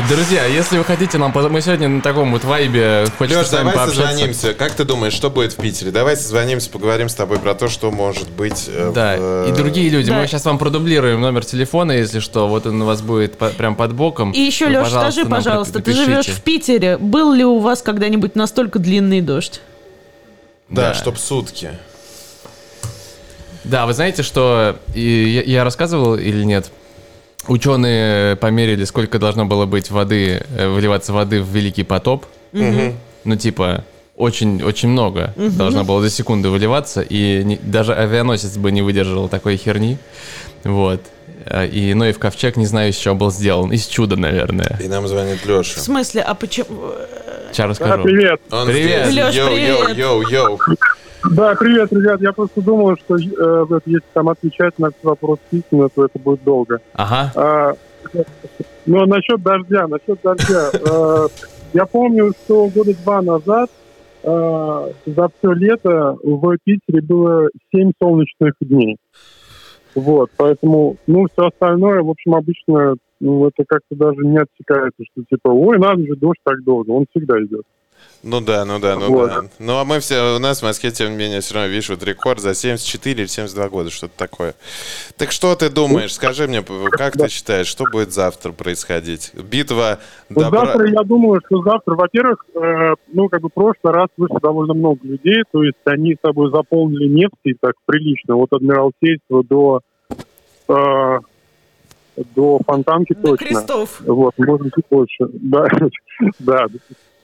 Друзья, если вы хотите нам... Мы сегодня на таком вот вайбе хочется Леш, с вами давай пообщаться. созвонимся. Как ты думаешь, что будет в Питере? Давай созвонимся, поговорим с тобой про то, что может быть. э, Да, в, и э, другие люди. Да. Мы сейчас вам продублируем номер телефона, если что. Вот он у вас будет по- прям под боком. И еще, Леш, пожалуйста, скажи, пожалуйста, ты живешь в Питере. Был ли у вас когда-нибудь настолько длинный дождь? Да, Да. чтоб сутки. Да, вы знаете, что и я, я рассказывал или нет? Ученые померили, сколько должно было быть воды, э, выливаться воды в Великий потоп. Ну, типа, очень-очень много должно было за секунду выливаться, и не- даже авианосец бы не выдержал такой херни. Вот. А, И Ноев ковчег, не знаю, из чего был сделан. Из чуда, наверное. И нам звонит В Леша. смысле, а почему... Сейчас расскажу. привет. Он Привет. здесь. Лёш, yo, привет. yo, yo, yo. Да, привет, ребят. Я просто думал, что э, если там отвечать на этот вопрос письменно, то это будет долго. Ага. А, но насчет дождя, насчет дождя. *laughs* э, я помню, что года два назад э, за все лето в Питере было 7 солнечных дней. Вот, поэтому, ну, все остальное, в общем, обычно, ну, это как-то даже не отсекается, что типа, ой, надо же, дождь так долго, он всегда идет. Ну да, ну да, ну Вот. да. Ну а мы все, у нас в Москве, тем не менее, все равно, видишь, вот рекорд за 74 или 72 года, что-то такое. Так что ты думаешь? Скажи мне, как ты считаешь, что будет завтра происходить? Битва Вот добра... Завтра, я думаю, что завтра, во-первых, э, ну, как бы в прошлый раз вышло довольно много людей, то есть они с собой заполнили Невский так прилично, от Адмиралтейства до, э, до Фонтанки До точно. крестов. Вот, может быть, и больше. Да, *laughs* да.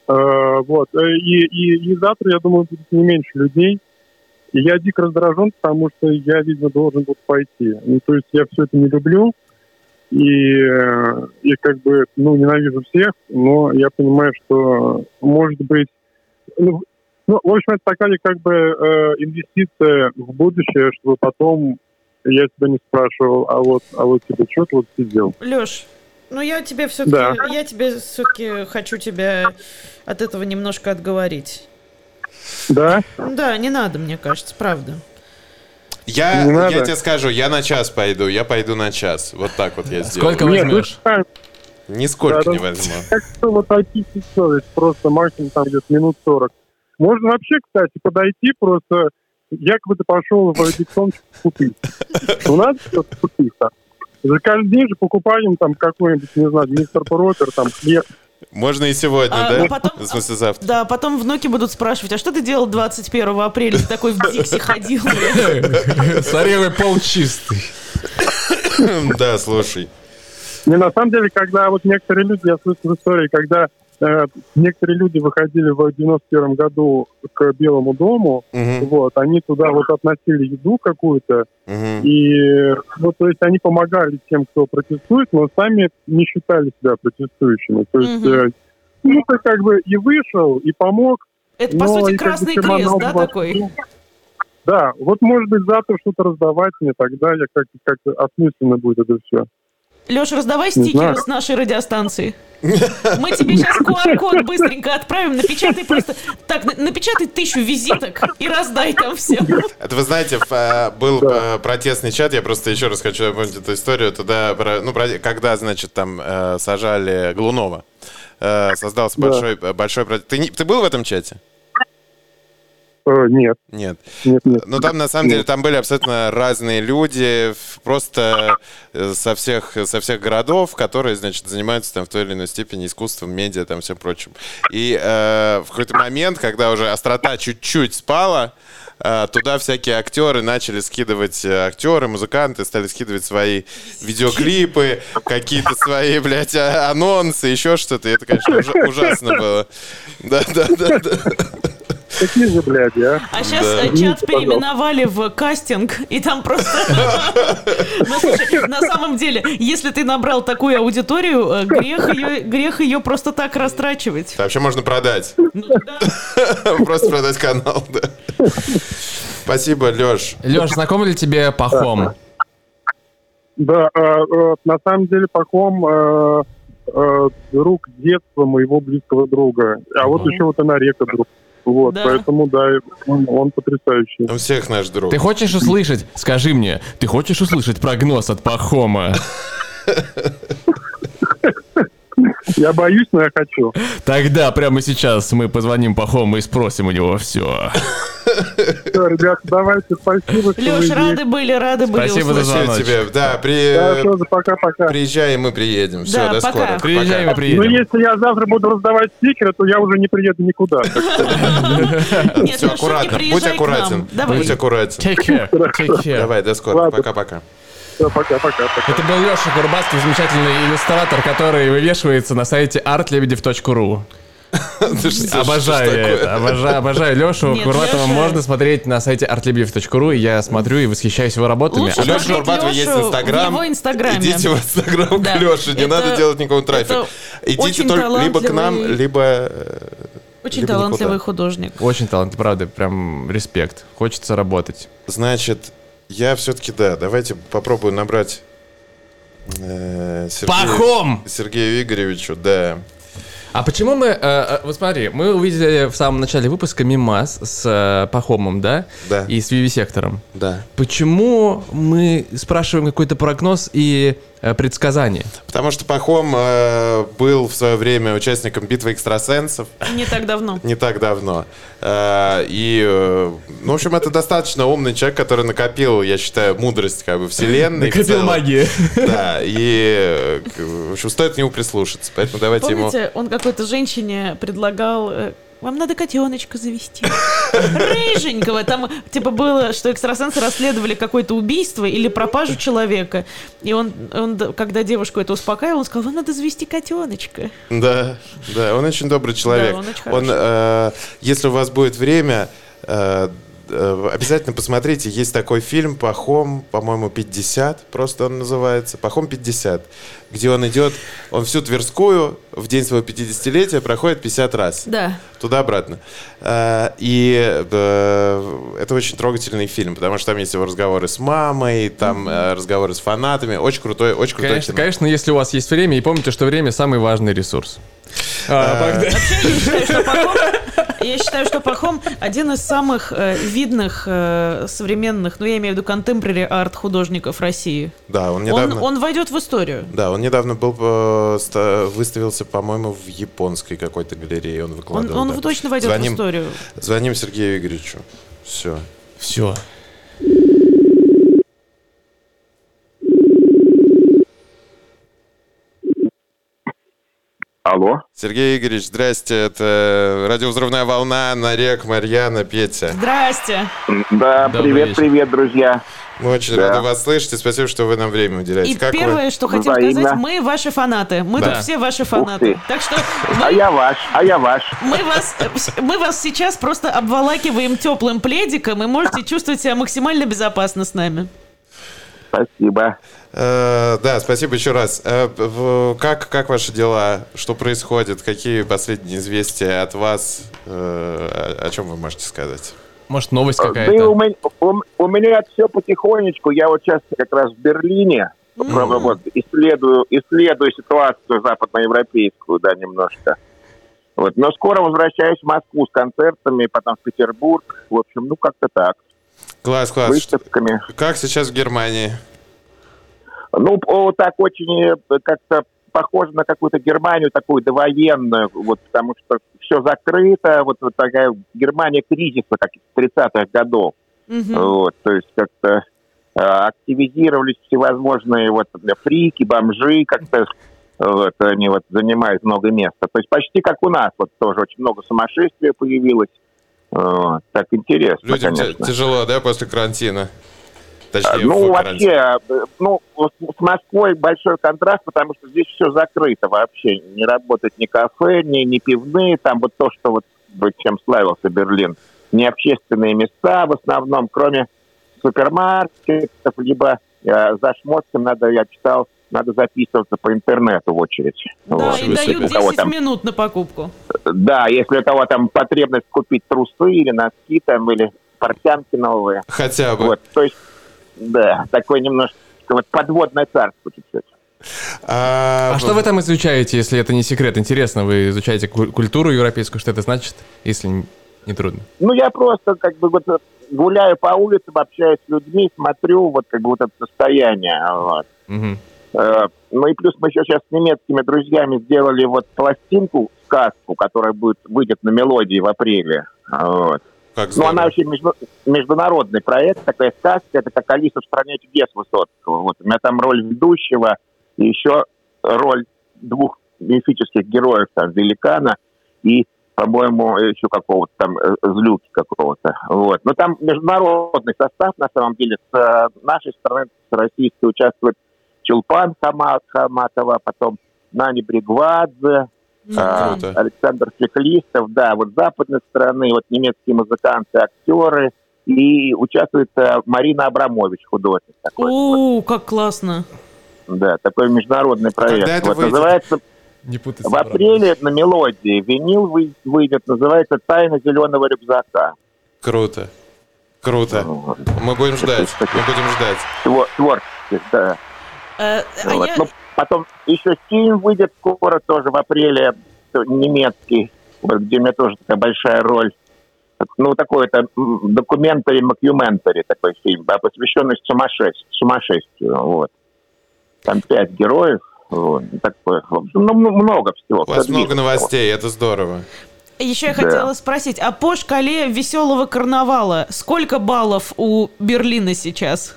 Э, Вот. Э, И, и, и завтра, я думаю, будет не меньше людей. И я дико раздражен, потому что я, видимо, должен буду пойти. Ну, то есть я все это не люблю. И, э, и как бы, ну, ненавижу всех, но я понимаю, что, может быть... Ну, ну, в общем, это такая как бы э, инвестиция в будущее, чтобы потом я тебя не спрашивал, а вот, а вот тебе что ты вот сидел? Леш, ну я тебе все-таки, Да. я тебе все-таки хочу тебя от этого немножко отговорить. Да? Да, не надо, мне кажется, правда. Я, Не я надо. тебе скажу, я на час пойду, я пойду на час. Вот так вот я сделаю. Сколько Нет, возьмешь? ну, Нисколько Да, не возьму. как что вот очистить совесть, просто максимум там где-то минут 40. Можно вообще, кстати, подойти просто, якобы ты пошел в Диксончик купить. У нас что-то купить-то. За каждый день же покупаем там какой-нибудь, не знаю, мистер Пропер, там хлеб. Можно и сегодня, А, да? ну, потом- В смысле завтра. Да, потом внуки будут спрашивать, а что ты делал 21 апреля? Ты такой в Дикси ходил. Соревый пол чистый. Да, слушай. Не, на самом деле, когда вот некоторые люди, я слышал истории, когда некоторые люди выходили в 91 году к Белому дому, Мгм, вот, они туда вот относили еду какую-то, мгм. И вот, то есть они помогали тем, кто протестует, но сами не считали себя протестующими. То есть, э, ну, ты как бы и вышел, и помог. Это, по но сути, и как бы Красный Крест, да, такой? ну, Да, вот может быть завтра что-то раздавать мне, тогда я как-то как осмысленно будет это все. Леш, раздавай Не стикеры знаю. с нашей радиостанции. Мы тебе сейчас QR-код быстренько отправим, напечатай просто... Так, на- напечатай тысячу визиток и раздай там всем. Это вы знаете, э, был э, протестный чат, я просто еще раз хочу напомнить эту историю. Туда, ну, когда, значит, там э, сажали Глунова, создался Да. большой, большой протест. Ты, ты был в этом чате? Э, нет, Нет. нет, нет. Ну, там, на самом деле, там были абсолютно разные люди, просто э, со всех, со всех городов, которые, значит, занимаются там в той или иной степени искусством, медиа, там, всем прочим. И э, в какой-то момент, когда уже острота чуть-чуть спала, э, туда всякие актеры начали скидывать, актеры, музыканты стали скидывать свои видеоклипы, какие-то свои, блядь, а- анонсы, еще что-то. И это, конечно, ужа- ужасно было. Да-да-да. Какие же бляди, а? А сейчас Да. чат Извините, переименовали в кастинг, и там просто... *laughs* Ну, на самом деле, если ты набрал такую аудиторию, э, грех ее, грех ее просто так растрачивать. Вообще можно продать. Ну. *laughs* Просто продать канал, да. Спасибо, Леш. Леш, знаком ли тебе Пахом? Да, э, э, на самом деле Пахом э, э, друг детства моего близкого друга. А вот еще вот она река друг. Вот, Да. поэтому, да, он, он потрясающий. У всех наш друг. Ты хочешь услышать, скажи мне, ты хочешь услышать прогноз от Пахома? *laughs* Я боюсь, но я хочу. Тогда прямо сейчас мы позвоним Пахому и спросим у него все. Всё, ребята, давайте, спасибо, Леш, рады были, рады были Спасибо за звоночек. тебе. Да, при... Пока-пока. приезжай, и мы приедем. Все, Да, до пока. скорого. Приезжай, мы Ну, приедем. если я завтра буду раздавать стикеры, то я уже не приеду никуда. *laughs* Все, аккуратно. Будь аккуратен. Будь аккуратен. Take care, take care. Давай, до скорого. Пока-пока. Пока-пока. пока. Это был Леша Курбатский, замечательный иллюстратор, который вывешивается на сайте artlebedев.ru. *laughs* Обожаю это, обожаю, обожаю Лешу Курбатова. Можно смотреть на сайте artlebedев.ru, и я смотрю и восхищаюсь его работами. А У Леши Курбатова есть Инстаграм. его Инстаграме. Идите в Инстаграм к Леше, не надо делать никакого трафика. Идите только либо к нам, талантливый- либо... э, Очень либо талантливый никуда. художник. Очень талант, правда, прям респект. Хочется работать. Значит, я все-таки, да, давайте попробую набрать э, Сергею, Пахом! Сергею Игоревичу, да. А почему мы... э, э, вот смотри, мы увидели в самом начале выпуска мимас с э, Пахомом, да? Да. И с Вивисектором. Да. Почему мы спрашиваем какой-то прогноз и предсказание? Потому что Пахом э, был в свое время участником битвы экстрасенсов Не так давно. *laughs* не так давно. Э, и, э, ну, в общем, это достаточно умный человек, который накопил, я считаю, мудрость как бы вселенной. Накопил магии. *laughs* Да, и, э, в общем, стоит к нему прислушаться. Поэтому давайте ему... Помните, он какой-то женщине предлагал... Вам надо котеночка завести. Рыженького. Там, типа, было, что экстрасенсы расследовали какое-то убийство или пропажу человека. И он, он, когда девушку это успокаивал, он сказал, вам надо завести котеночка. Да, да, он очень добрый человек. Да, он очень Он, э, если у вас будет время, э, обязательно посмотрите. Есть такой фильм «Пахом», по-моему, 50, просто он называется. «Пахом 50», где он идет, он всю Тверскую в день своего 50-летия проходит 50 раз. Да. Туда-обратно. Э, И э, это очень трогательный фильм, потому что там есть его разговоры с мамой, там э, разговоры с фанатами. Очень крутой, очень крутой Конечно, кино. конечно, если у вас есть время, и помните, что время самый важный ресурс. А, Вообще, я считаю, что Пахом, один из самых э, видных э, современных, ну, я имею в виду контемпорари арт-художников России. Да, он Он, недавно... он войдет в историю. Да, он недавно был э, ста- выставился, по-моему, в японской какой-то галерее. Он Он, выкладывал. он да. точно войдет звоним, в историю. Звоним Сергею Игоревичу. Все. Все. Алло. Сергей Игоревич, здрасте. Это радиовзрывная волна, Нарек, Марьяна, Петя. Здрасте. Да, Добрый привет, вечер. привет, друзья. Мы очень Да. рады вас слышать и спасибо, что вы нам время уделяете. И как вы? первое, что хотим Взаимно. сказать, мы ваши фанаты. Мы Да. тут все ваши фанаты. ты. Так что А мы, я ваш, а я ваш. мы вас, мы вас сейчас просто обволакиваем теплым пледиком и можете чувствовать себя максимально безопасно с нами. Спасибо. Э, да, спасибо еще раз. Э, как, как ваши дела? Что происходит? Какие последние известия от вас? Э, о, о чем вы можете сказать? Может, новость Да и у какая-то? меня, у, у меня все потихонечку. Я вот сейчас как раз в Берлине правда, вот, исследую, исследую ситуацию западноевропейскую, да, немножко. Вот. Но скоро возвращаюсь в Москву с концертами, потом в Петербург. В общем, ну как-то так. Класс, класс. Выставками. Как сейчас в Германии? Ну, о, так очень э, как-то похоже на какую-то Германию такую довоенную, вот потому что все закрыто, вот, вот такая Германия кризиса, как из 30-х годов. Мгм. Вот, то есть как-то э, активизировались всевозможные вот фрики, бомжи, как-то вот, они вот занимают много места. То есть почти как у нас, вот тоже очень много сумасшествия появилось. Вот, так интересно, Людям конечно. тяжело, да, после карантина? Точнее, Ну, вообще, э, ну, с Москвой большой контраст, потому что здесь все закрыто вообще. Не работает ни кафе, ни, ни пивные. Там вот то, что вот чем славился Берлин. Не общественные места в основном, кроме супермаркетов, либо э, за шмотком надо, я читал, надо записываться по интернету в очередь. Да, Вот. и дают Если у кого 10 там- минут на покупку. Да, если у того там потребность купить трусы или носки там, или портянки новые. Хотя бы. Вот, то есть, да, такое немножко вот подводное царство чуть-чуть. А, А что вы там изучаете, если это не секрет? Интересно, вы изучаете куль- культуру европейскую, что это значит, если не трудно? Ну, я просто как бы вот гуляю по улицам, общаюсь с людьми, смотрю вот как бы вот это состояние. Вот. Э, Ну и плюс мы еще сейчас с немецкими друзьями сделали вот пластинку, сказку, которая будет, выйдет на мелодии в апреле. Вот. Как Ну, она вообще между- международный проект, такая сказка, это как Алиса в стране чудес Высоцкого. Вот. У меня там роль ведущего и еще роль двух мифических героев, там, великана и, по-моему, еще какого-то там э, злюки какого-то. Вот. Но там международный состав, на самом деле, с э, нашей стороны, с российской, участвует Чулпан Хама- Хаматова, потом Нани Бригвадзе, круто. Александр Феклистов, да, вот с западной стороны, вот немецкие музыканты, актеры, и участвует э, Марина Абрамович, художник такой, О, как классно. да, такой международный проект. Когда это вот выйдет? называется Не путать в апреле на мелодии винил вы- выйдет, называется «Тайна зеленого рюкзака». Круто. Круто. Вот. Мы будем ждать. Мы будем ждать. Твор- Творческий, да. Э, а Вот. я- Ну, потом еще фильм выйдет скоро, тоже в апреле, немецкий, вот, где у меня тоже такая большая роль. Ну, такой это документари макюментари такой фильм, да, посвященный сумасшествию. сумасшествию вот. Там пять героев. Вот, такое. В общем, ну, много всего. У вас много новостей, это здорово. Еще я Да. хотела спросить, а по шкале веселого карнавала сколько баллов у Берлина сейчас?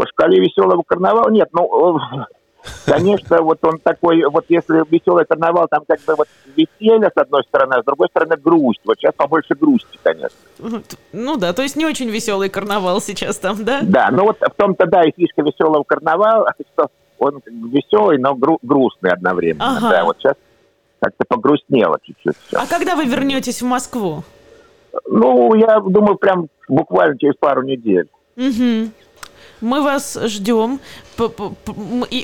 По шкале веселого карнавала нет, ну, *laughs* конечно, вот он такой, вот если веселый карнавал, там как бы вот веселье с одной стороны, а с другой стороны грусть. Вот сейчас побольше грусти, конечно. Ну да, то есть не очень веселый карнавал сейчас там, да? Да, ну вот в том-то, да, и фишка веселого карнавала, *laughs* что он веселый, но гру- грустный одновременно. Ага. Да, вот сейчас как-то погрустнело чуть-чуть всё. А когда вы вернетесь в Москву? Ну, я думаю, прям буквально через пару недель. Мгм. Мы вас ждем.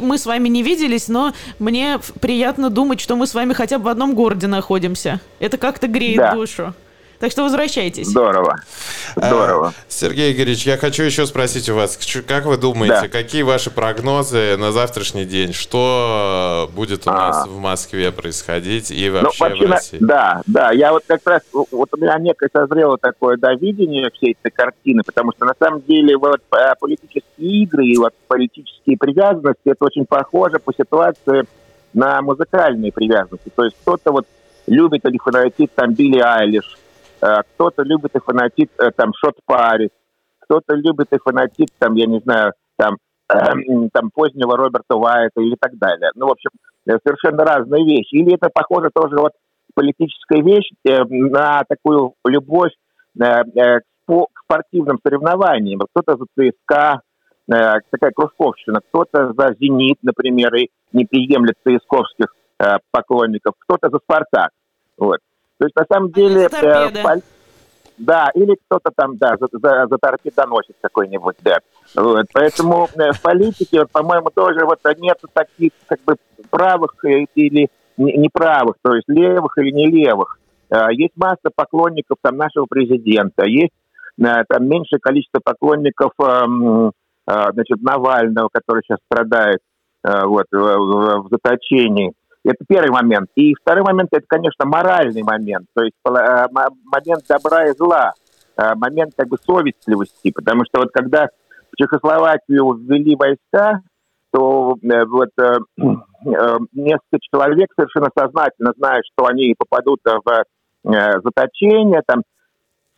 Мы с вами не виделись, но мне приятно думать, что мы с вами хотя бы в одном городе находимся. Это как-то греет Да. душу. Так что возвращайтесь. Здорово. Здорово. А, Сергей Игоревич, я хочу еще спросить у вас, как вы думаете, Да. какие ваши прогнозы на завтрашний день? Что будет у нас А. в Москве происходить и Ну, вообще, в России? да, да, я вот как раз, вот у меня некое созрело такое, да, видение всей этой картины, потому что на самом деле вот э, политические игры и вот политические привязанности, это очень похоже по ситуации на музыкальные привязанности. То есть кто-то вот любит или фанатит там Билли Айлиш, э, кто-то любит и фанатит э, там Шот Парис, кто-то любит и фанатит там, я не знаю, там, эм, там позднего Роберта Уайта или так далее. Ну, в общем, э, совершенно разные вещи. Или это похоже тоже вот политическая вещь э, на такую любовь э, э, к спо- к спортивным соревнованиям. Кто-то за ЦСКА, э, такая кружковщина, кто-то за «Зенит», например, и не приемлет ЦСКовских э, поклонников, кто-то за «Спартак». Вот. То есть, на самом деле... пол- Да, или кто-то там, да, за, за, за торпедоносец какой-нибудь, да. Вот. Поэтому э, в политике, вот, по-моему, тоже вот нет таких как бы правых э, или не- неправых, то есть левых или не левых. Э, Есть масса поклонников там нашего президента, есть э, там меньшее количество поклонников э, значит, Навального, который сейчас страдает э, вот, в заточении. Это первый момент. И второй момент, это, конечно, моральный момент, то есть э, мо- момент добра и зла, э, момент как бы совестливости, потому что вот когда в Чехословакию ввели войска, то э, вот несколько человек совершенно сознательно знают, что они попадут в заточение, там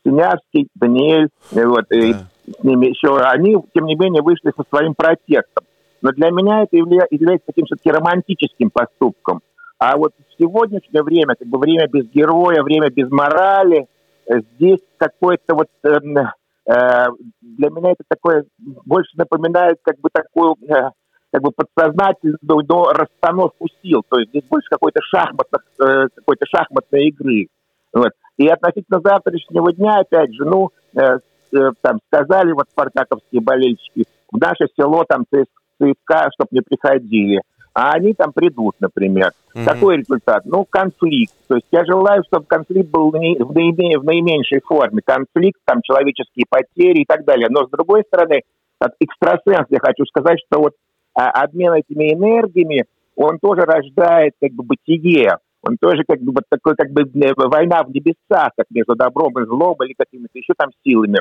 Синявский, Даниэль, вот, и Да. с ними еще, они, тем не менее, вышли со своим протестом. Но для меня это явля- является таким все-таки романтическим поступком. А вот в сегодняшнее время, как бы время без героя, время без морали, э, здесь какой-то вот... эм, э, для меня это такое больше напоминает как бы такую э, как бы подсознательную но расстановку сил. То есть здесь больше какой-то шахматных, э, какой-то шахматной игры. Вот. И относительно завтрашнего дня, опять же, ну, э, э, там сказали вот спартаковские болельщики, в наше село там ЦСКА, чтобы не приходили. А они там придут, например. Мгм. Какой результат? Ну, конфликт. То есть я желаю, чтобы конфликт был в наи- в наиме- в наименьшей форме. Конфликт, там, человеческие потери и так далее. Но, с другой стороны, от экстрасенс я хочу сказать, что вот а, обмен этими энергиями, он тоже рождает как бы бытие. Он тоже как бы вот такой как бы э, война в небесах, как между добром и злом или какими-то еще там силами.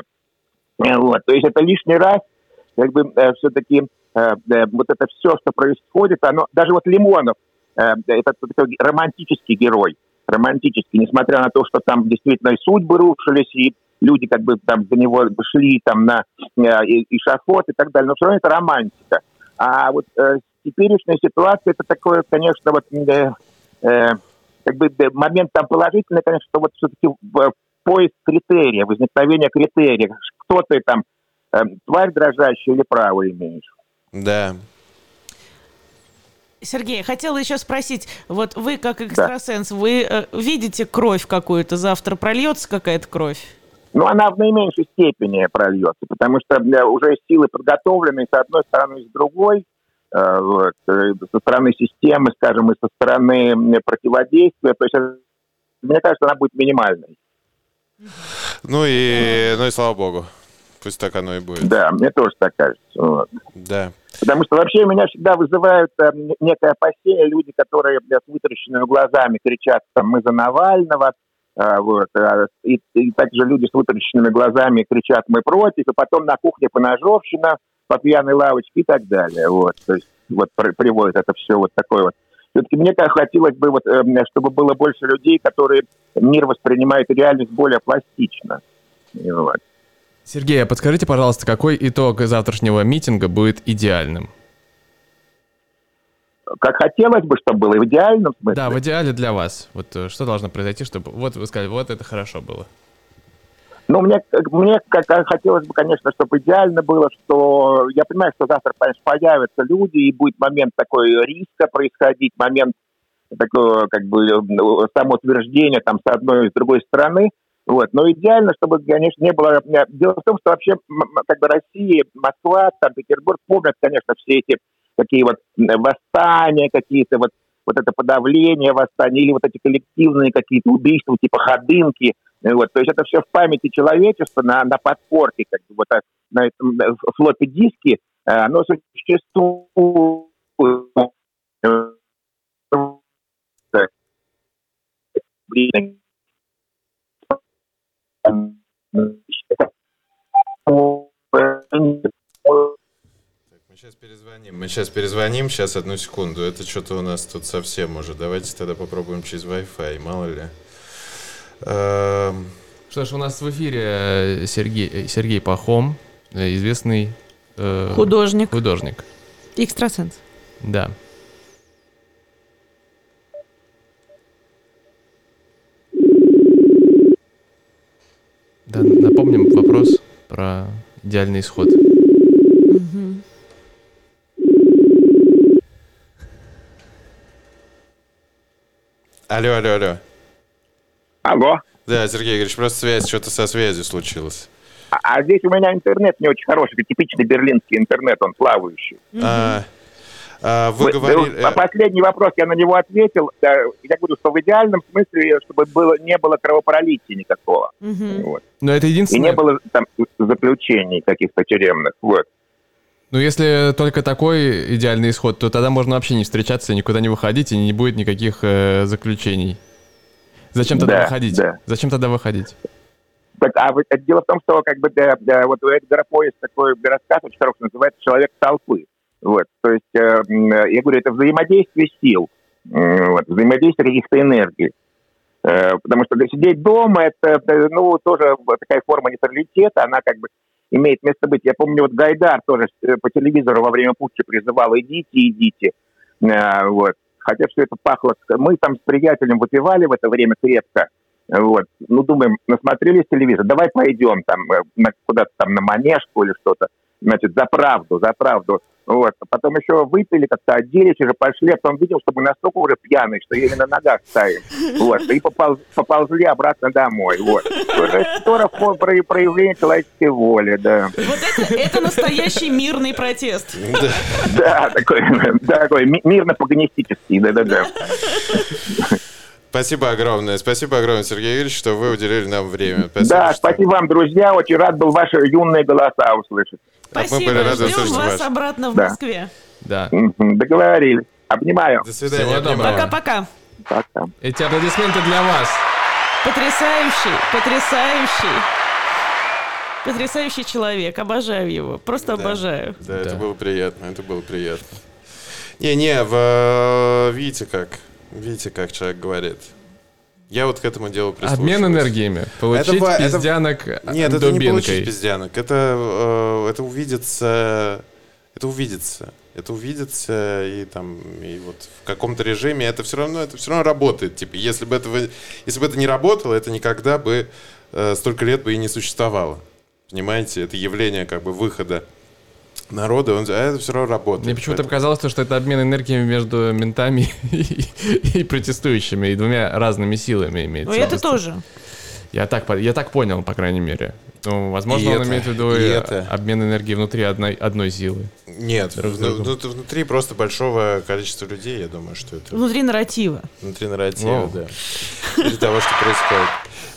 Э, Вот. То есть это лишний раз как бы все-таки вот это все, что происходит, оно даже вот Лимонов, э, это такой романтический герой, романтический, несмотря на то, что там действительно и судьбы рушились, и люди как бы там за него шли там на э, и, и шахот и так далее, но все равно это романтика. А вот э, теперешняя ситуация, это такое, конечно, вот э, э, как бы э, момент там положительный, конечно, что вот все-таки поиск критерия, возникновение критерия. Кто ты там, э, тварь дрожащая или право имеешь? Да. Сергей, хотела еще спросить, вот вы как экстрасенс, вы э, видите кровь какую-то, завтра прольется какая-то кровь? Ну, она в наименьшей степени прольется, потому что э, уже силы подготовлены с одной стороны, с другой, э, вот, э, со стороны системы, скажем, и со стороны противодействия. То есть, мне кажется, она будет минимальной. Ну и, ну и слава богу. Пусть так оно и будет. Да, мне тоже так кажется. Вот. Да. Потому что вообще меня всегда вызывают э, некое опасение люди, которые блядь, с вытаращенными глазами кричат, там, мы за Навального, а, вот, а, и, и также люди с вытаращенными глазами кричат, мы против, и потом на кухне поножовщина, по пьяной лавочке и так далее. Вот, то есть вот при- приводит это все вот такое вот. Все-таки мне так хотелось бы, вот, э, чтобы было больше людей, которые мир воспринимают реальность более пластично. Вот. Сергей, а подскажите, пожалуйста, какой итог завтрашнего митинга будет идеальным? Как хотелось бы, чтобы было в идеальном смысле. Да, в идеале для вас. Вот э, что должно произойти, чтобы... Вот вы сказали, вот это хорошо было. Ну, мне, мне как, хотелось бы, конечно, чтобы идеально было, что я понимаю, что завтра, конечно, появятся люди, и будет момент такой риска происходить, момент такого, как бы, ну, самоутверждения там с одной и с другой стороны. Вот. Но идеально, чтобы, конечно, не было... Дело в том, что вообще как бы Россия, Москва, Санкт-Петербург помнят, конечно, все эти такие вот восстания какие-то, вот, вот это подавление восстания, или вот эти коллективные какие-то убийства, типа Ходынки. Вот. То есть это все в памяти человечества на, на подкорке, как бы вот а, на этом э, флопе диске, э, оно существует. Мы сейчас перезвоним. Мы сейчас перезвоним. Сейчас одну секунду. Это что-то у нас тут совсем уже. Давайте тогда попробуем через Wi-Fi. Мало ли. Эм, Что ж, у нас в эфире э, Сергей, э, Сергей Пахом, э, известный... э, Художник. Художник, Экстрасенс. да. Да, вопрос про идеальный исход. Алло, алло, алло. Алло. Да, Сергей Игоревич, просто связь, что-то со связью случилось. А, а здесь у меня интернет не очень хороший, это типичный берлинский интернет, он плавающий. А, а, вы Вы- говорили... вы- по- последний вопрос я на него ответил. Да, Я говорю, что в идеальном смысле, чтобы было, не было кровопролития никакого. Мгм. Вот. Но это И единственное... не было там заключений каких-то тюремных. Вот. Ну, если только такой идеальный исход, то тогда можно вообще не встречаться, никуда не выходить, и не будет никаких э, заключений. Зачем тогда Да, выходить? да. Зачем тогда выходить? Так, а вот, э, дело в том, что как бы да, да, вот у Эдгара По есть такой рассказ очень хороший, называется «Человек толпы». Вот. То есть, э, м, я говорю, это взаимодействие сил, вот, взаимодействие каких-то энергий. Э, Потому что сидеть дома это, э, ну, тоже такая форма нейтралитета, она как бы имеет место быть. Я помню, вот Гайдар тоже э, по телевизору во время путча призывал «идите, идите». Э, Вот. Хотя все это пахло... Мы там с приятелем выпивали в это время крепко. Вот. Ну, думаем, насмотрелись телевизор, давай пойдем там э, куда-то там на манежку или что-то. Значит, за правду, за правду. Вот. А потом еще выпили, как-то оделись, уже пошли, а потом видел, что мы настолько уже пьяные, что еле на ногах стоим. Вот. И попол- поползли обратно домой. Вот. Здорово про- проявление человеческой воли, да. Вот это, это настоящий мирный протест. Да, такой, такой ми- мирно-паганистический, да-да-да. Спасибо огромное. Спасибо огромное, Сергей Юрьевич, что вы уделили нам время. Спасибо, Да, что- спасибо вам, друзья. Очень рад был ваши юные голоса услышать. А мы Спасибо, были рады ждем вас ваш. обратно в Да. Москве. Да. Договорились. Обнимаю. До свидания. Обнимаю. Пока-пока. Пока. Эти аплодисменты для вас. Потрясающий, потрясающий. Потрясающий человек. Обожаю его. Просто Да. обожаю. Да, это Да. было приятно, это было приятно. Не-не, в... видите как, видите, как человек говорит. Я вот к этому делу прислушиваюсь. Обмен энергиями. Получить это- пиздянок Нет, это не получить пиздянок. Это, э, это увидится... Это увидится. Это увидится и там, и вот в каком-то режиме это все равно, это все равно работает. Типа, если бы этого, если бы это не работало, это никогда бы э, столько лет бы и не существовало. Понимаете, это явление как бы выхода народа, он, а это все равно работает. Мне почему-то показалось, то, что это обмен энергиями между ментами и, *laughs* и протестующими, и двумя разными силами имеется. Ну, это тоже. Я так, я так понял, по крайней мере. Ну, возможно, И он это, имеет в виду и это. обмен энергии внутри одной, одной силы. Нет, друг ну, внутри просто большого количества людей, я думаю, что это Внутри нарратива. внутри нарратива, Вау. да. Для того, что происходит.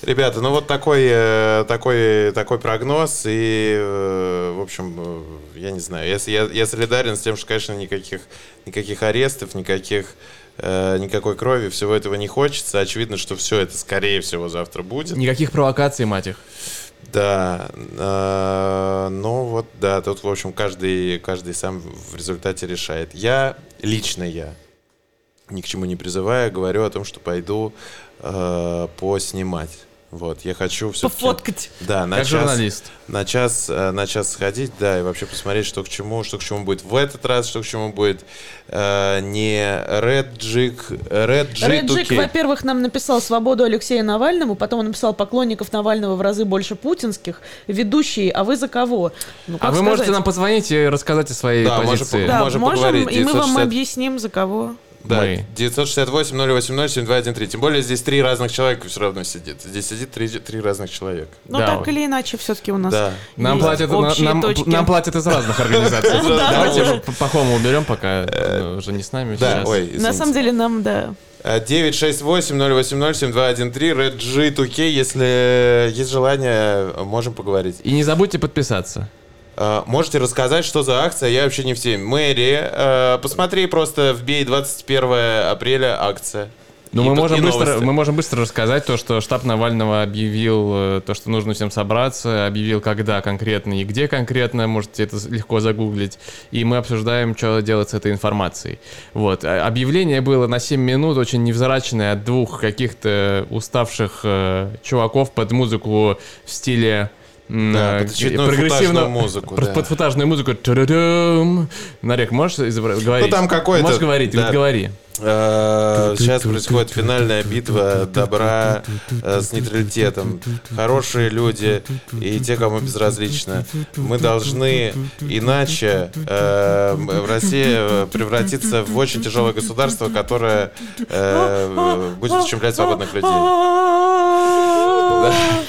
Ребята, ну вот такой, э, такой, такой прогноз, и, э, в общем, э, я не знаю, я, я, я солидарен с тем, что, конечно, никаких, никаких арестов, никаких, никакой крови, всего этого не хочется. Очевидно, что все это, скорее всего, завтра будет. Никаких провокаций, мать их. Да, э, ну вот, да, тут, в общем, каждый, каждый сам в результате решает. Я, лично я, ни к чему не призываю, говорю о том, что пойду э, поснимать. Вот, я хочу все Пофоткать. Да, на Как час, журналист. на час, э, на час сходить, да, и вообще посмотреть, что к чему, что к чему будет в этот раз, что к чему будет э, не Jig Реджик, 2K. во-первых, нам написал свободу Алексею Навальному, потом он написал поклонников Навального в разы больше путинских. Ведущие, а вы за кого? Ну, А вы сказать? можете нам позвонить и рассказать о своей Да, можем позиции. Да, можем можем, поговорить. и мы вам 960. объясним, за кого. Да, Мы. 968-080-7213. Тем более здесь три разных человека все равно сидит. Здесь сидит три, три разных человека. Ну, Да. так или иначе, все-таки у нас Да. Нам платят, на- нам, точки. нам платят из разных организаций. *laughs* Да. Давайте по- Пахому уберем, пока уже не с нами На самом деле нам, да. Э, 968-080-7213, Red G 2K. Если есть желание, можем поговорить. И не забудьте подписаться. Э, Можете рассказать, что за акция? Я вообще не в теме. Мэрия, э, посмотри просто вбей 21 апреля акция. Ну, мы можем, быстро, новости. мы можем быстро рассказать то, что штаб Навального объявил э, то, что нужно всем собраться, объявил, когда конкретно и где конкретно, можете это легко загуглить, и мы обсуждаем, что делать с этой информацией. Вот. А Объявление было на 7 минут, очень невзрачное, от двух каких-то уставших э, чуваков под музыку в стиле Да, э, под очередную футажную музыку, да. под футажную музыку. Нарек, можешь изобра- говорить? там какой-то, Можешь говорить, да. вот говори. Э, Сейчас происходит финальная битва добра э, с нейтралитетом. Хорошие люди и те, кому безразлично. Мы должны, иначе э, в России э, превратиться в очень тяжелое государство, которое э, будет ущемлять свободных людей.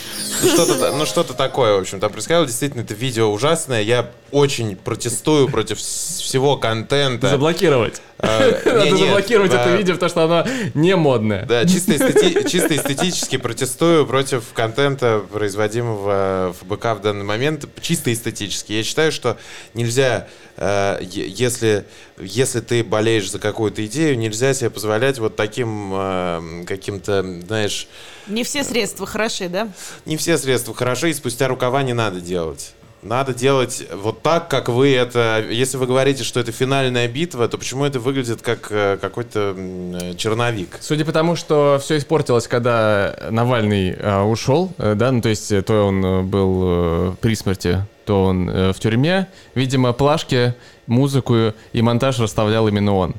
*laughs* Ну что-то, ну что-то такое, в общем, там происходило. Действительно, это видео ужасное. Я очень протестую против всего контента. Заблокировать. Э, *laughs* Надо не, нет, заблокировать это да. видео, потому что оно не модное. Да, чисто, эстети- чисто эстетически протестую против контента, производимого в БК в данный момент. Чисто эстетически. Я считаю, что нельзя, э, если, если ты болеешь за какую-то идею, нельзя себе позволять вот таким э, каким-то, знаешь, Не все средства хороши, да? не все средства хороши, и спустя рукава не надо делать. Надо делать вот так, как вы это... Если вы говорите, что это финальная битва, то почему это выглядит как э, какой-то э, черновик? Судя по тому, что все испортилось, когда Навальный э, ушел, э, да, ну то есть то он был э, при смерти, то он в тюрьме, видимо, плашки музыку и монтаж расставлял именно он.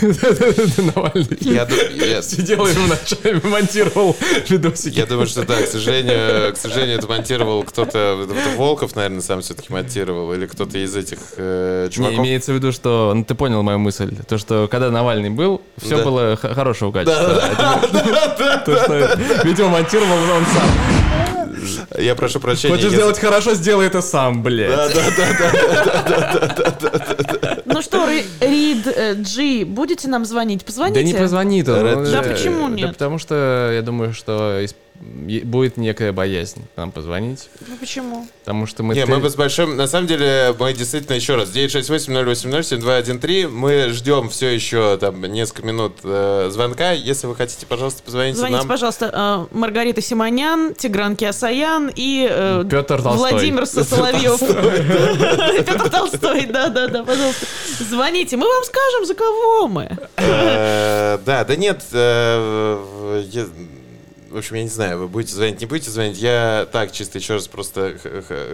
Навальный. Сидел и ночами монтировал видосики. Я думаю, что да, к сожалению, к сожалению, это монтировал кто-то, Волков, наверное, сам все-таки монтировал, или кто-то из этих э, Не, чуваков. имеется в виду, что ну, ты понял мою мысль. То, что когда Навальный был, все Да. было хорошего качества. То, что, видимо, монтировал он сам. Я прошу прощения. Хочешь сделать хорошо, сделай это сам, блядь. Ну что, Ри- Рид э, Джи, будете нам звонить? Позвоните. Да не позвонит он. Да он Да почему Да нет? потому что я думаю, что будет некая боязнь нам позвонить. Ну почему? Потому что мы... Не, мы с большим... На самом деле, мы действительно еще раз. 968-080-7213. Мы ждем все еще там несколько минут э, звонка. Если вы хотите, пожалуйста, позвоните Звоните, нам. пожалуйста, э, Маргарита Симонян, Тигран Киасаян и э, Петр Толстой. Владимир Соловьев. *laughs* Петр Толстой, да-да-да, пожалуйста. Звоните, мы вам скажем, за кого мы. Э, Да, да нет, э, я- в общем, я не знаю, вы будете звонить, не будете звонить. Я так чисто еще раз просто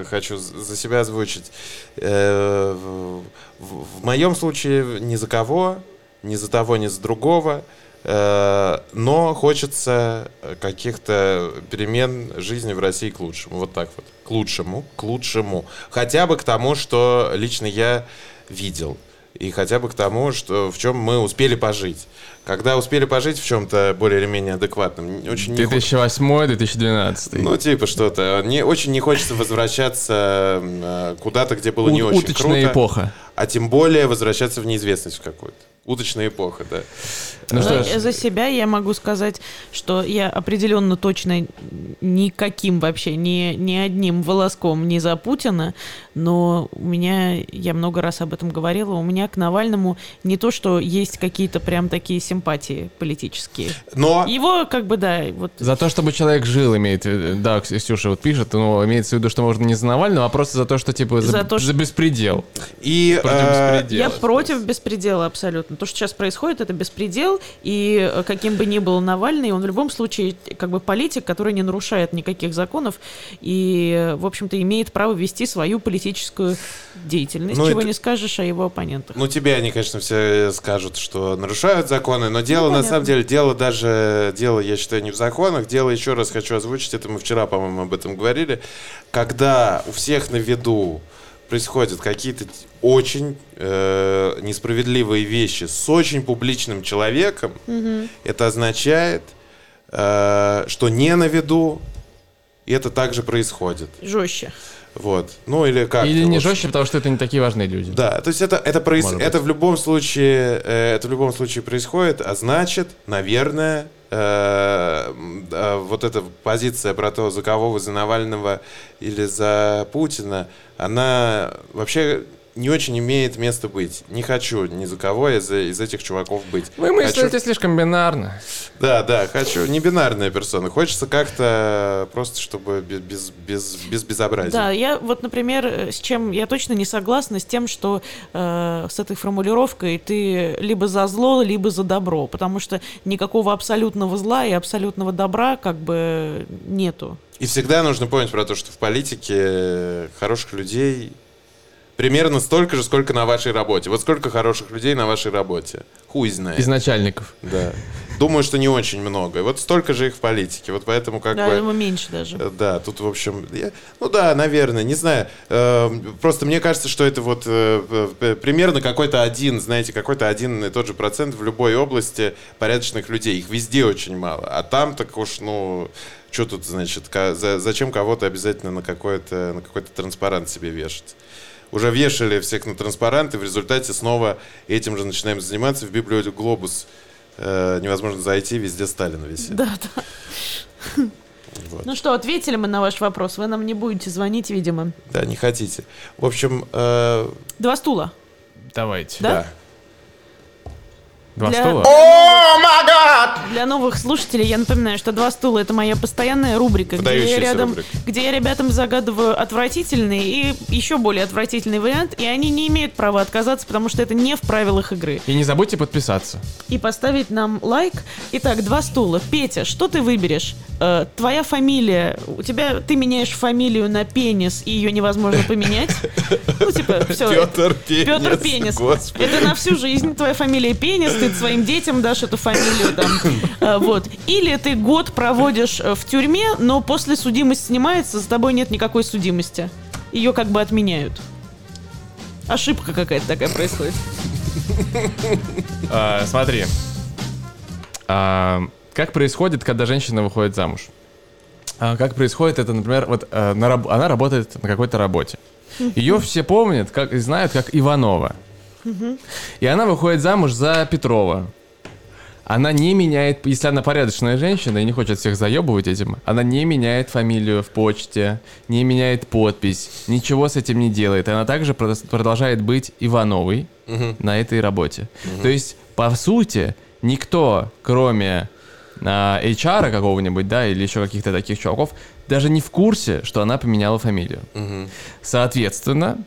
хочу за себя озвучить. Э, В в моем случае ни за кого, ни за того, ни за другого. Э, Но хочется каких-то перемен жизни в России к лучшему. Вот так вот. К лучшему, к лучшему. Хотя бы к тому, что лично я видел. И хотя бы к тому, что, в чем мы успели пожить. Когда успели пожить в чем-то более или менее адекватном, не- очень не хо- 2008-2012. ну, типа что-то. Не, очень не хочется возвращаться э, куда-то, где было не У- очень уточная круто. эпоха. А тем более возвращаться в неизвестность в какую-то. Уточная эпоха, да. Ну что ж, За себя я могу сказать, что я определенно точно никаким вообще, ни, ни одним волоском не за Путина, но у меня, я много раз об этом говорила, у меня к Навальному не то, что есть какие-то прям такие симпатии политические. Но Его как бы, да, вот... За то, чтобы человек жил, имеет в виду, да, Ксюша вот пишет, но имеется в виду, что можно не за Навального, а просто за то, что типа за, За то, за беспредел. и Против э, беспредела. Я против беспредела абсолютно. То, что сейчас происходит, это беспредел, и э, каким бы ни был Навальный, он в любом случае как бы политик, который не нарушает никаких законов и, в общем-то, имеет право вести свою политическую деятельность, Ну, чего это- не скажешь о его оппонентах. Ну, тебе они, конечно, все скажут, что нарушают законы, но дело, на понятно. самом деле, дело даже, дело, я считаю, не в законах, дело, еще раз хочу озвучить, это мы вчера, по-моему, об этом говорили, когда у всех на виду происходят какие-то очень э, несправедливые вещи с очень публичным человеком, это означает, э, что не на виду, и это также происходит. Жестче. Вот. Ну, или как? Или не Вот. жестче, потому что это не такие важные люди. Да, то есть это, это, проис- это в любом случае, э, это в любом случае происходит, а значит, наверное, э, да, вот эта позиция про то, за кого вы, за Навального или за Путина, она вообще не очень имеет места быть. Не хочу ни за кого из, из этих чуваков быть. Вы Хочу- мыслите слишком бинарно. Да, да, хочу. Не бинарная персона. Хочется как-то просто, чтобы без, без, без, без безобразия. Да, я вот, например, э, с чем я точно не согласна, с тем, что э, с этой формулировкой ты либо за зло, либо за добро, потому что никакого абсолютного зла и абсолютного добра как бы нету. И всегда нужно помнить про то, что в политике хороших людей примерно столько же, сколько на вашей работе. Вот сколько хороших людей на вашей работе. Хуй знает. Из начальников. Да. Думаю, что не очень много. И вот столько же их в политике. Вот поэтому как да, бы... я думаю, меньше даже. Э, Да, тут, в общем, я- ну да, наверное, не знаю. Э, Просто мне кажется, что это вот э, э, примерно какой-то один, знаете, какой-то один и тот же процент в любой области порядочных людей. Их везде очень мало. А там так уж, ну, что тут, значит, зачем кого-то обязательно на какой-то на какой-то транспарант себе вешать? Уже вешали всех на транспаранты, в результате снова этим же начинаем заниматься. В библиотеку «Глобус» э, невозможно зайти, везде Сталин висит. Да, да. Вот. Ну что, ответили мы на ваш вопрос. Вы нам не будете звонить, видимо. Да, не хотите. В общем, э, Два стула. Давайте. Да? Два Для- стула? Для новых слушателей я напоминаю, что «Два стула» — это моя постоянная рубрика, где я, рядом, рубрика. где я ребятам загадываю отвратительный и еще более отвратительный вариант, и они не имеют права отказаться, потому что это не в правилах игры. И не забудьте подписаться. И поставить нам лайк. Итак, «Два стула». Петя, что ты выберешь? Э, твоя фамилия, у тебя, ты меняешь фамилию на пенис, и ее невозможно поменять? Ну, типа, все. Петр Пенис. Петр Пенис. Это на всю жизнь твоя фамилия Пенис, ты своим детям дашь эту фамилию там. Э, Вот. Или ты год проводишь э, в тюрьме, но после судимость снимается, за тобой нет никакой судимости. Ее как бы отменяют. Ошибка какая-то такая происходит. А, смотри. А, как происходит, когда женщина выходит замуж? А, как происходит это, например, вот на раб- она работает на какой-то работе. Ее все помнят, как знают, как Иванова. И она выходит замуж за Петрова. Она не меняет, если она порядочная женщина и не хочет всех заебывать этим, она не меняет фамилию в почте, не меняет подпись, ничего с этим не делает. Она также продолжает быть Ивановой на этой работе. То есть, по сути, никто, кроме а, HR какого-нибудь, да, или еще каких-то таких чуваков, даже не в курсе, что она поменяла фамилию. Соответственно,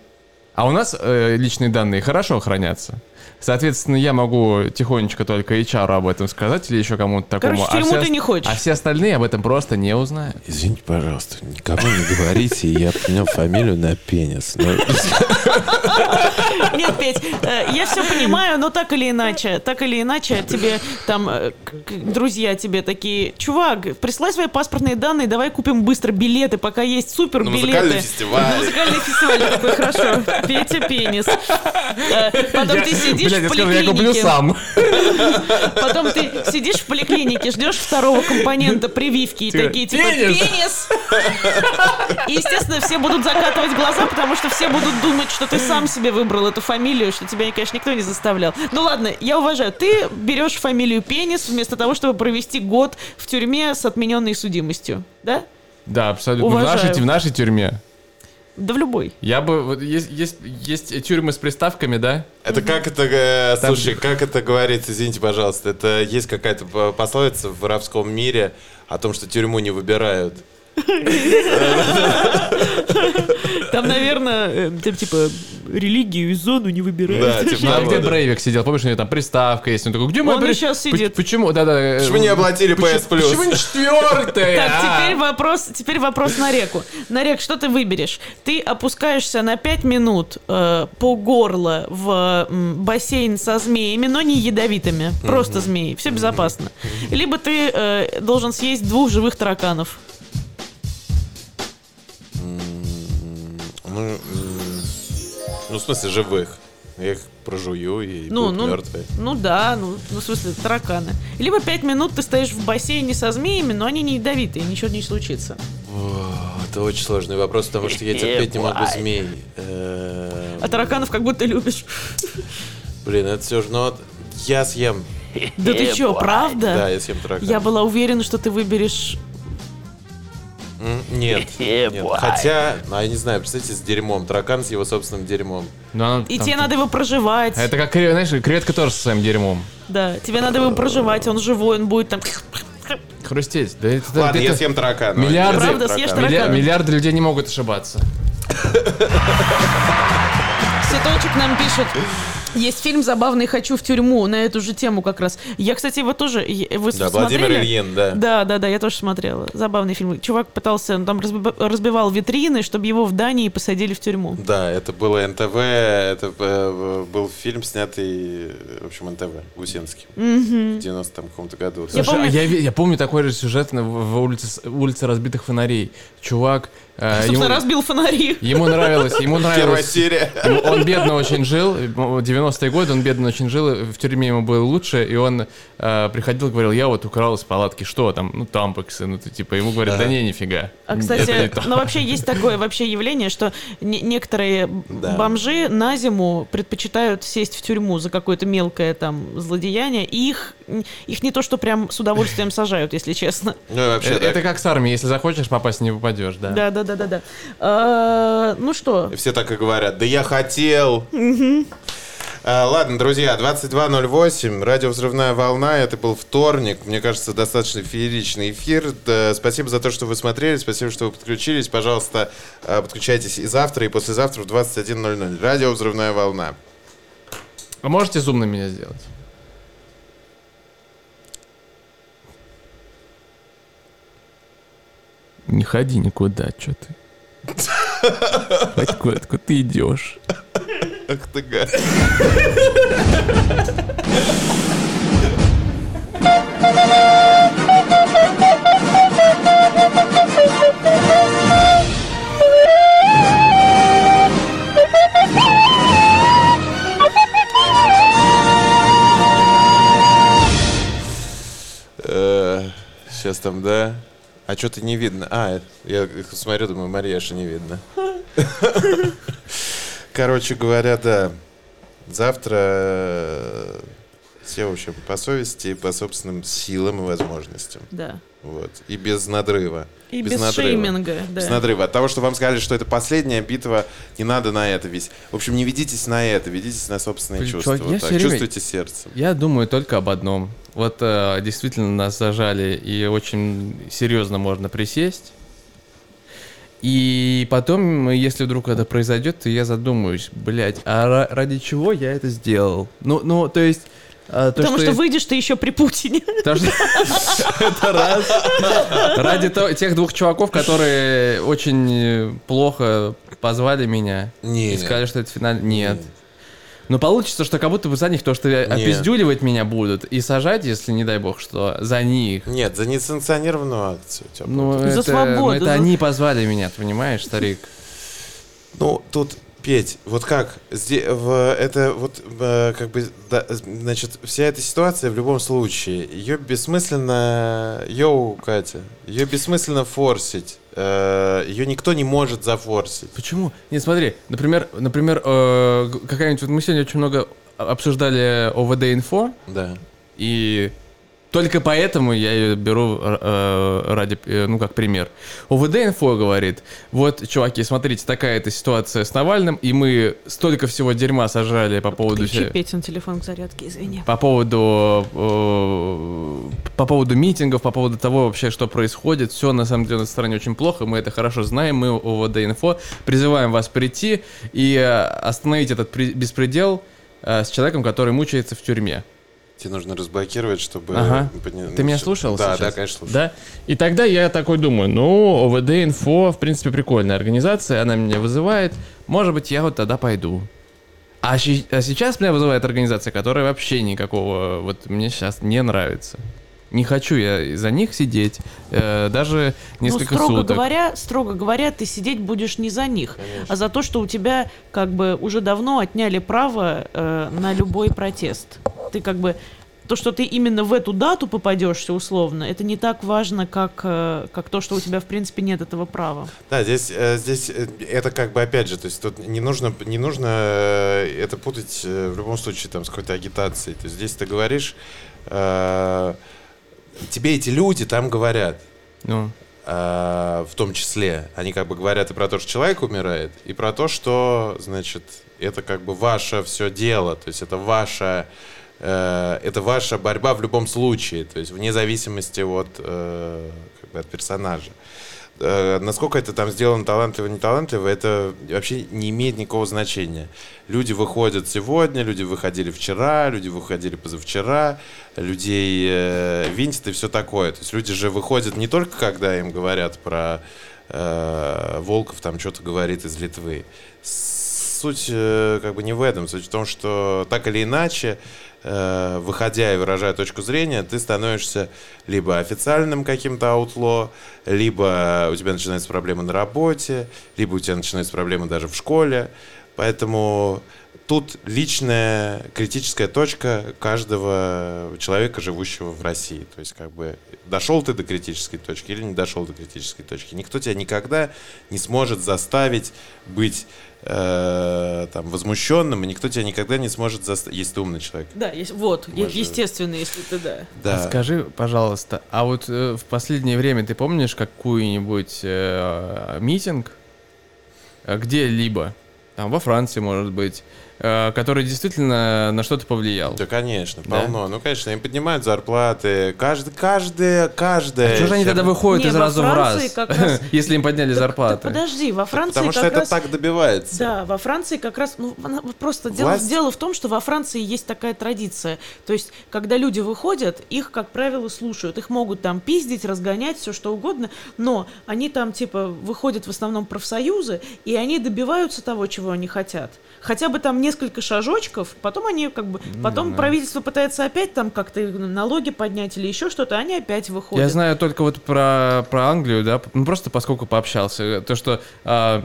а у нас э, личные данные хорошо хранятся. Соответственно, я могу тихонечко только HR об этом сказать или еще кому-то такому. Короче, тюрьму все ты не хочешь. А все остальные об этом просто не узнают. Извините, пожалуйста, никому не говорите, я поменял фамилию на пенис. Ну, *laughs* Нет, Петь, э, я все понимаю, но так или иначе, так или иначе, тебе там э, друзья тебе такие, чувак, присылай свои паспортные данные, давай купим быстро билеты, пока есть супер На билеты. музыкальный фестиваль. На музыкальный фестиваль такой, хорошо. Петя пенис. Э, Потом ты сидишь Блядь, в скажу, я куплю поликлинике. сам. *laughs* Потом ты сидишь в поликлинике, ждешь второго компонента прививки и Типа, такие типа «Пенис!» И, естественно, все будут закатывать глаза, потому что все будут думать, что ты сам себе выбрал эту фамилию, что тебя, конечно, никто не заставлял. Ну ладно, я уважаю. Ты берешь фамилию Пенис вместо того, чтобы провести год в тюрьме с отмененной судимостью. Да? Да, абсолютно. В нашей, в нашей тюрьме. Да в любой. Я бы... Вот есть, есть, есть тюрьмы с приставками, да? Это как это, э, Там- слушай, как это говорится, извините, пожалуйста, это есть какая-то по- пословица в воровском мире о том, что тюрьму не выбирают. Там, наверное, э, там, типа религию и зону не выбирают. Да, типа а где да. Брейвик сидел? Помнишь, у него там приставка есть? Он такой, где мой Он Поч- сидит. Почему? Да-да. э, Почему не оплатили PS Plus? Почему не четвертая? Так, а? теперь вопрос, теперь вопрос на реку. На рек, что ты выберешь? Ты опускаешься на 5 минут э, по горло в бассейн со змеями, но не ядовитыми, просто змеи, все безопасно. Либо ты должен съесть двух живых тараканов. Ну, ну, в смысле, живых. Я их прожую и Ну, ну, мертвые. ну да, ну, ну, в смысле, тараканы. Либо 5 минут ты стоишь в бассейне со змеями, но они не ядовитые, ничего не случится. О, Это очень сложный вопрос, потому что я терпеть не могу змей. А тараканов как будто любишь. Блин, это все же, ну, я съем. Да ты чё, правда? Да, я съем таракана. Я была уверена, что ты выберешь Нет, *laughs* нет. Хотя, ну, я не знаю, представьте, с дерьмом. Таракан с его собственным дерьмом. Ну, оно И там- тебе надо его проживать. Это как, знаешь, креветка тоже со своим дерьмом. Да, тебе надо его проживать, он живой, он будет там... *laughs* Хрустеть. Да это, Ладно, это- я съем таракана. Миллиарды, Я съем Правда, съешь таракана. таракана? миллиарды людей не могут ошибаться. Цветочек нам пишет. Есть фильм забавный «Хочу в тюрьму» на эту же тему как раз. Я, кстати, его тоже... Вы Да, смотрели? Владимир Ильин, да. Да, да, да, я тоже смотрела. Забавный фильм. Чувак пытался, он там разби- разбивал витрины, чтобы его в Дании посадили в тюрьму. Да, это было НТВ, это э, был фильм, снятый, в общем, НТВ, Гусинский, в 90-м каком-то году. Я Слушай, помню- а я, я помню такой же сюжет на- в, в улице, улице разбитых фонарей. Чувак, э, *laughs* Собственно, ему, разбил фонари. ему нравилось, ему *laughs* Первая нравилось. серия. Ему- Он бедно очень жил, в 90-е годы он бедно очень жил, в тюрьме ему было лучше, и он э, приходил и говорил, я вот украл из палатки, что там, ну, тампексы, ну, ты, типа, ему говорят, да не, нифига. А, Это кстати, то». ну вообще есть такое вообще явление, что не- некоторые Да. бомжи на зиму предпочитают сесть в тюрьму за какое-то мелкое там злодеяние, и их, их не то, что прям с удовольствием сажают, если честно. Ну, вообще, Э, да. Это как с армией, если захочешь попасть, не попадешь, да. Да, да, да, да, да. А, ну что, И все так и говорят, да я хотел. А, ладно, друзья, 22.08, радио «Взрывная волна», это был вторник, мне кажется, достаточно фееричный эфир. Спасибо за то, что вы смотрели, спасибо, что вы подключились. Пожалуйста, а, подключайтесь и завтра, и послезавтра в 21.00. Радио «Взрывная волна». А можете зум на меня сделать? Не ходи никуда, что ты. Хоть куда, куда ты идешь. Ах ты гад. Сейчас Э, там, да? А что-то не видно. А, я смотрю, думаю, Марьяша не видно. *laughs* Короче говоря, да. Завтра э, все, в общем, по совести, по собственным силам и возможностям. Да. Вот. И без надрыва. И без шейминга, да. Без надрыва. От того, что вам сказали, что это последняя битва, не надо на это весь. В общем, не ведитесь на это, ведитесь на собственные Блин, чувства. чувак, я Вот так. время- Чувствуйте сердцем. Я думаю только об одном. Вот э, действительно нас зажали, и очень серьезно можно присесть. И потом, если вдруг это произойдет, то я задумаюсь, блядь, а ра- ради чего я это сделал? Ну, ну, то есть... э, то, Потому что, я- выйдешь ты еще при Путине. *laughs* Что- *laughs* Это раз. Ради тех двух чуваков, которые очень плохо позвали меня и сказали, что это финал. Нет. Но получится, что как будто бы за них то, что опиздюливать меня будут и сажать, если не дай бог, что за них. Нет, за несанкционированную акцию. типа. Ну, За это, свободу, ну, это за- они позвали меня, ты понимаешь, старик? Ну, тут, Петь, вот как, в, это вот, э, как бы, да, значит, вся эта ситуация в любом случае, ее бессмысленно, йоу, Катя, ее бессмысленно форсить, э, ее никто не может зафорсить. Почему? Не, смотри, например, например, э, какая-нибудь, вот мы сегодня очень много обсуждали ОВД-инфо, Да. И только поэтому я ее беру э, ради, э, ну, как пример. ОВД-инфо говорит, вот, чуваки, смотрите, такая-то ситуация с Навальным, и мы столько всего дерьма сожрали по поводу... Включи Петин телефон к зарядке, извини. По поводу, э, по поводу митингов, по поводу того вообще, что происходит, все на самом деле на стороне очень плохо, мы это хорошо знаем, мы ОВД-инфо призываем вас прийти и э, остановить этот беспредел э, с человеком, который мучается в тюрьме. Тебе нужно разблокировать, чтобы... Ага. пони- Ты меня ну, слушал Да, сейчас? да, конечно, слушал. Да. И тогда я такой думаю, ну, ОВД Инфо, в принципе, прикольная организация, она меня вызывает, может быть, я вот тогда пойду. А, а сейчас меня вызывает организация, которая вообще никакого, вот мне сейчас не нравится. Не хочу я за них сидеть, э, даже несколько ну, строго суток. говоря, строго говоря, ты сидеть будешь не за них, а за то, что у тебя как бы уже давно отняли право э, на любой протест. Ты как бы то, что ты именно в эту дату попадешься условно, это не так важно, как, э, как то, что у тебя в принципе нет этого права. Да, здесь, э, здесь э, это как бы опять же, то есть тут не нужно, не нужно это путать э, в любом случае там с какой-то агитацией. То есть здесь ты говоришь, э, тебе эти люди там говорят, Ну, э, в том числе, они как бы говорят и про то, что человек умирает, и про то, что, значит, это как бы ваше все дело, то есть это ваша э, это ваша борьба в любом случае, то есть вне зависимости от, э, как бы от персонажа. Э, насколько это там сделано талантливо, не талантливо, это вообще не имеет никакого значения. Люди выходят сегодня, люди выходили вчера, люди выходили позавчера, людей э, винтят и все такое. То есть люди же выходят не только, когда им говорят про э, Волков там что-то говорит из Литвы. Суть э, как бы не в этом. Суть в том, что так или иначе, выходя и выражая точку зрения, ты становишься либо официальным каким-то аутло, либо у тебя начинаются проблемы на работе, либо у тебя начинаются проблемы даже в школе. Поэтому тут личная критическая точка каждого человека, живущего в России. То есть, как бы, дошел ты до критической точки или не дошел до критической точки. Никто тебя никогда не сможет заставить быть э, там, возмущенным, и никто тебя никогда не сможет заставить, если ты умный человек. Да, есть, вот, Может. естественно, если ты да. Да. А скажи, пожалуйста, а вот э, в последнее время ты помнишь какую-нибудь э, митинг э, где-либо, там во Франции, может быть, э, который действительно на что-то повлиял. Да, конечно, Да? полно. Ну, конечно, им поднимают зарплаты. Каждый, каждое, каждое. Что же они тогда выходят Не, из раза в раз, *laughs* раз- если им подняли Так- зарплаты? так подожди, во Франции Потому что это раз... так добивается. Да, во Франции как раз, ну, просто дело, Власть- дело в том, что во Франции есть такая традиция. То есть, когда люди выходят, их, как правило, слушают. Их могут там пиздить, разгонять, все что угодно, но они там, типа, выходят в основном профсоюзы, и они добиваются того, чего они хотят. Хотя бы там несколько шажочков, потом они как бы, потом да. правительство пытается опять там как-то налоги поднять или еще что-то, они опять выходят. Я знаю только вот про, про Англию, да, ну просто поскольку пообщался, то, что а,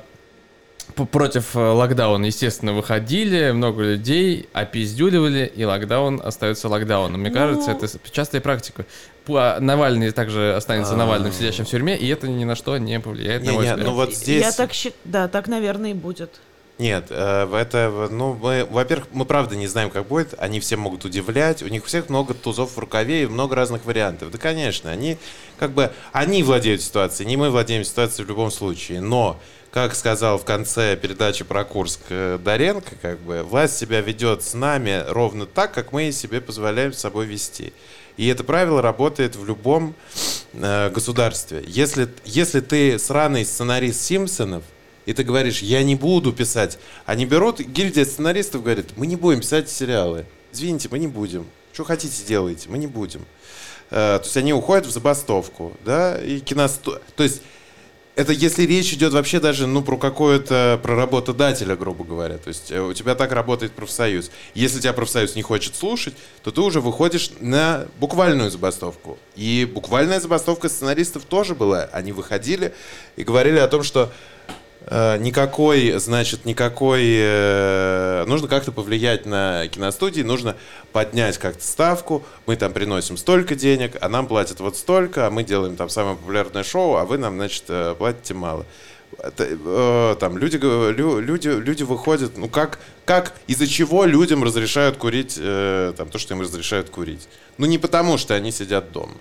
против э, локдауна, естественно, выходили, много людей опиздюливали, и локдаун остается локдауном. Мне Ну- кажется, это частая практика. П- Навальный также останется А. Навальным, сидящим в тюрьме, и это ни на что не повлияет, на мой взгляд. ну вот здесь... Я так считаю, да, так, наверное, и будет. Нет, э, это, ну, мы, во-первых, мы правда не знаем, как будет. Они все могут удивлять. У них всех много тузов в рукаве и много разных вариантов. Да, конечно, они как бы, они владеют ситуацией, не мы владеем ситуацией в любом случае. Но, как сказал в конце передачи про Курск э, Доренко, как бы, власть себя ведет с нами ровно так, как мы себе позволяем с собой вести. И это правило работает в любом э, государстве. Если, если ты сраный сценарист Симпсонов, и ты говоришь, я не буду писать. Они берут, гильдия сценаристов говорит, мы не будем писать сериалы. Извините, мы не будем. Что хотите, делайте, мы не будем. Э, то есть они уходят в забастовку, да, и киносто... То есть это если речь идет вообще даже, ну, про какое-то, про работодателя, грубо говоря. То есть э, у тебя так работает профсоюз. Если тебя профсоюз не хочет слушать, то ты уже выходишь на буквальную забастовку. И буквальная забастовка сценаристов тоже была. Они выходили и говорили о том, что никакой, значит, никакой... э, нужно как-то повлиять на киностудии, нужно поднять как-то ставку. Мы там приносим столько денег, а нам платят вот столько, а мы делаем там самое популярное шоу, а вы нам, значит, э, платите мало. Э, там люди, люди, люди выходят, ну как, как из-за чего людям разрешают курить э, там, то, что им разрешают курить? Ну не потому, что они сидят дома.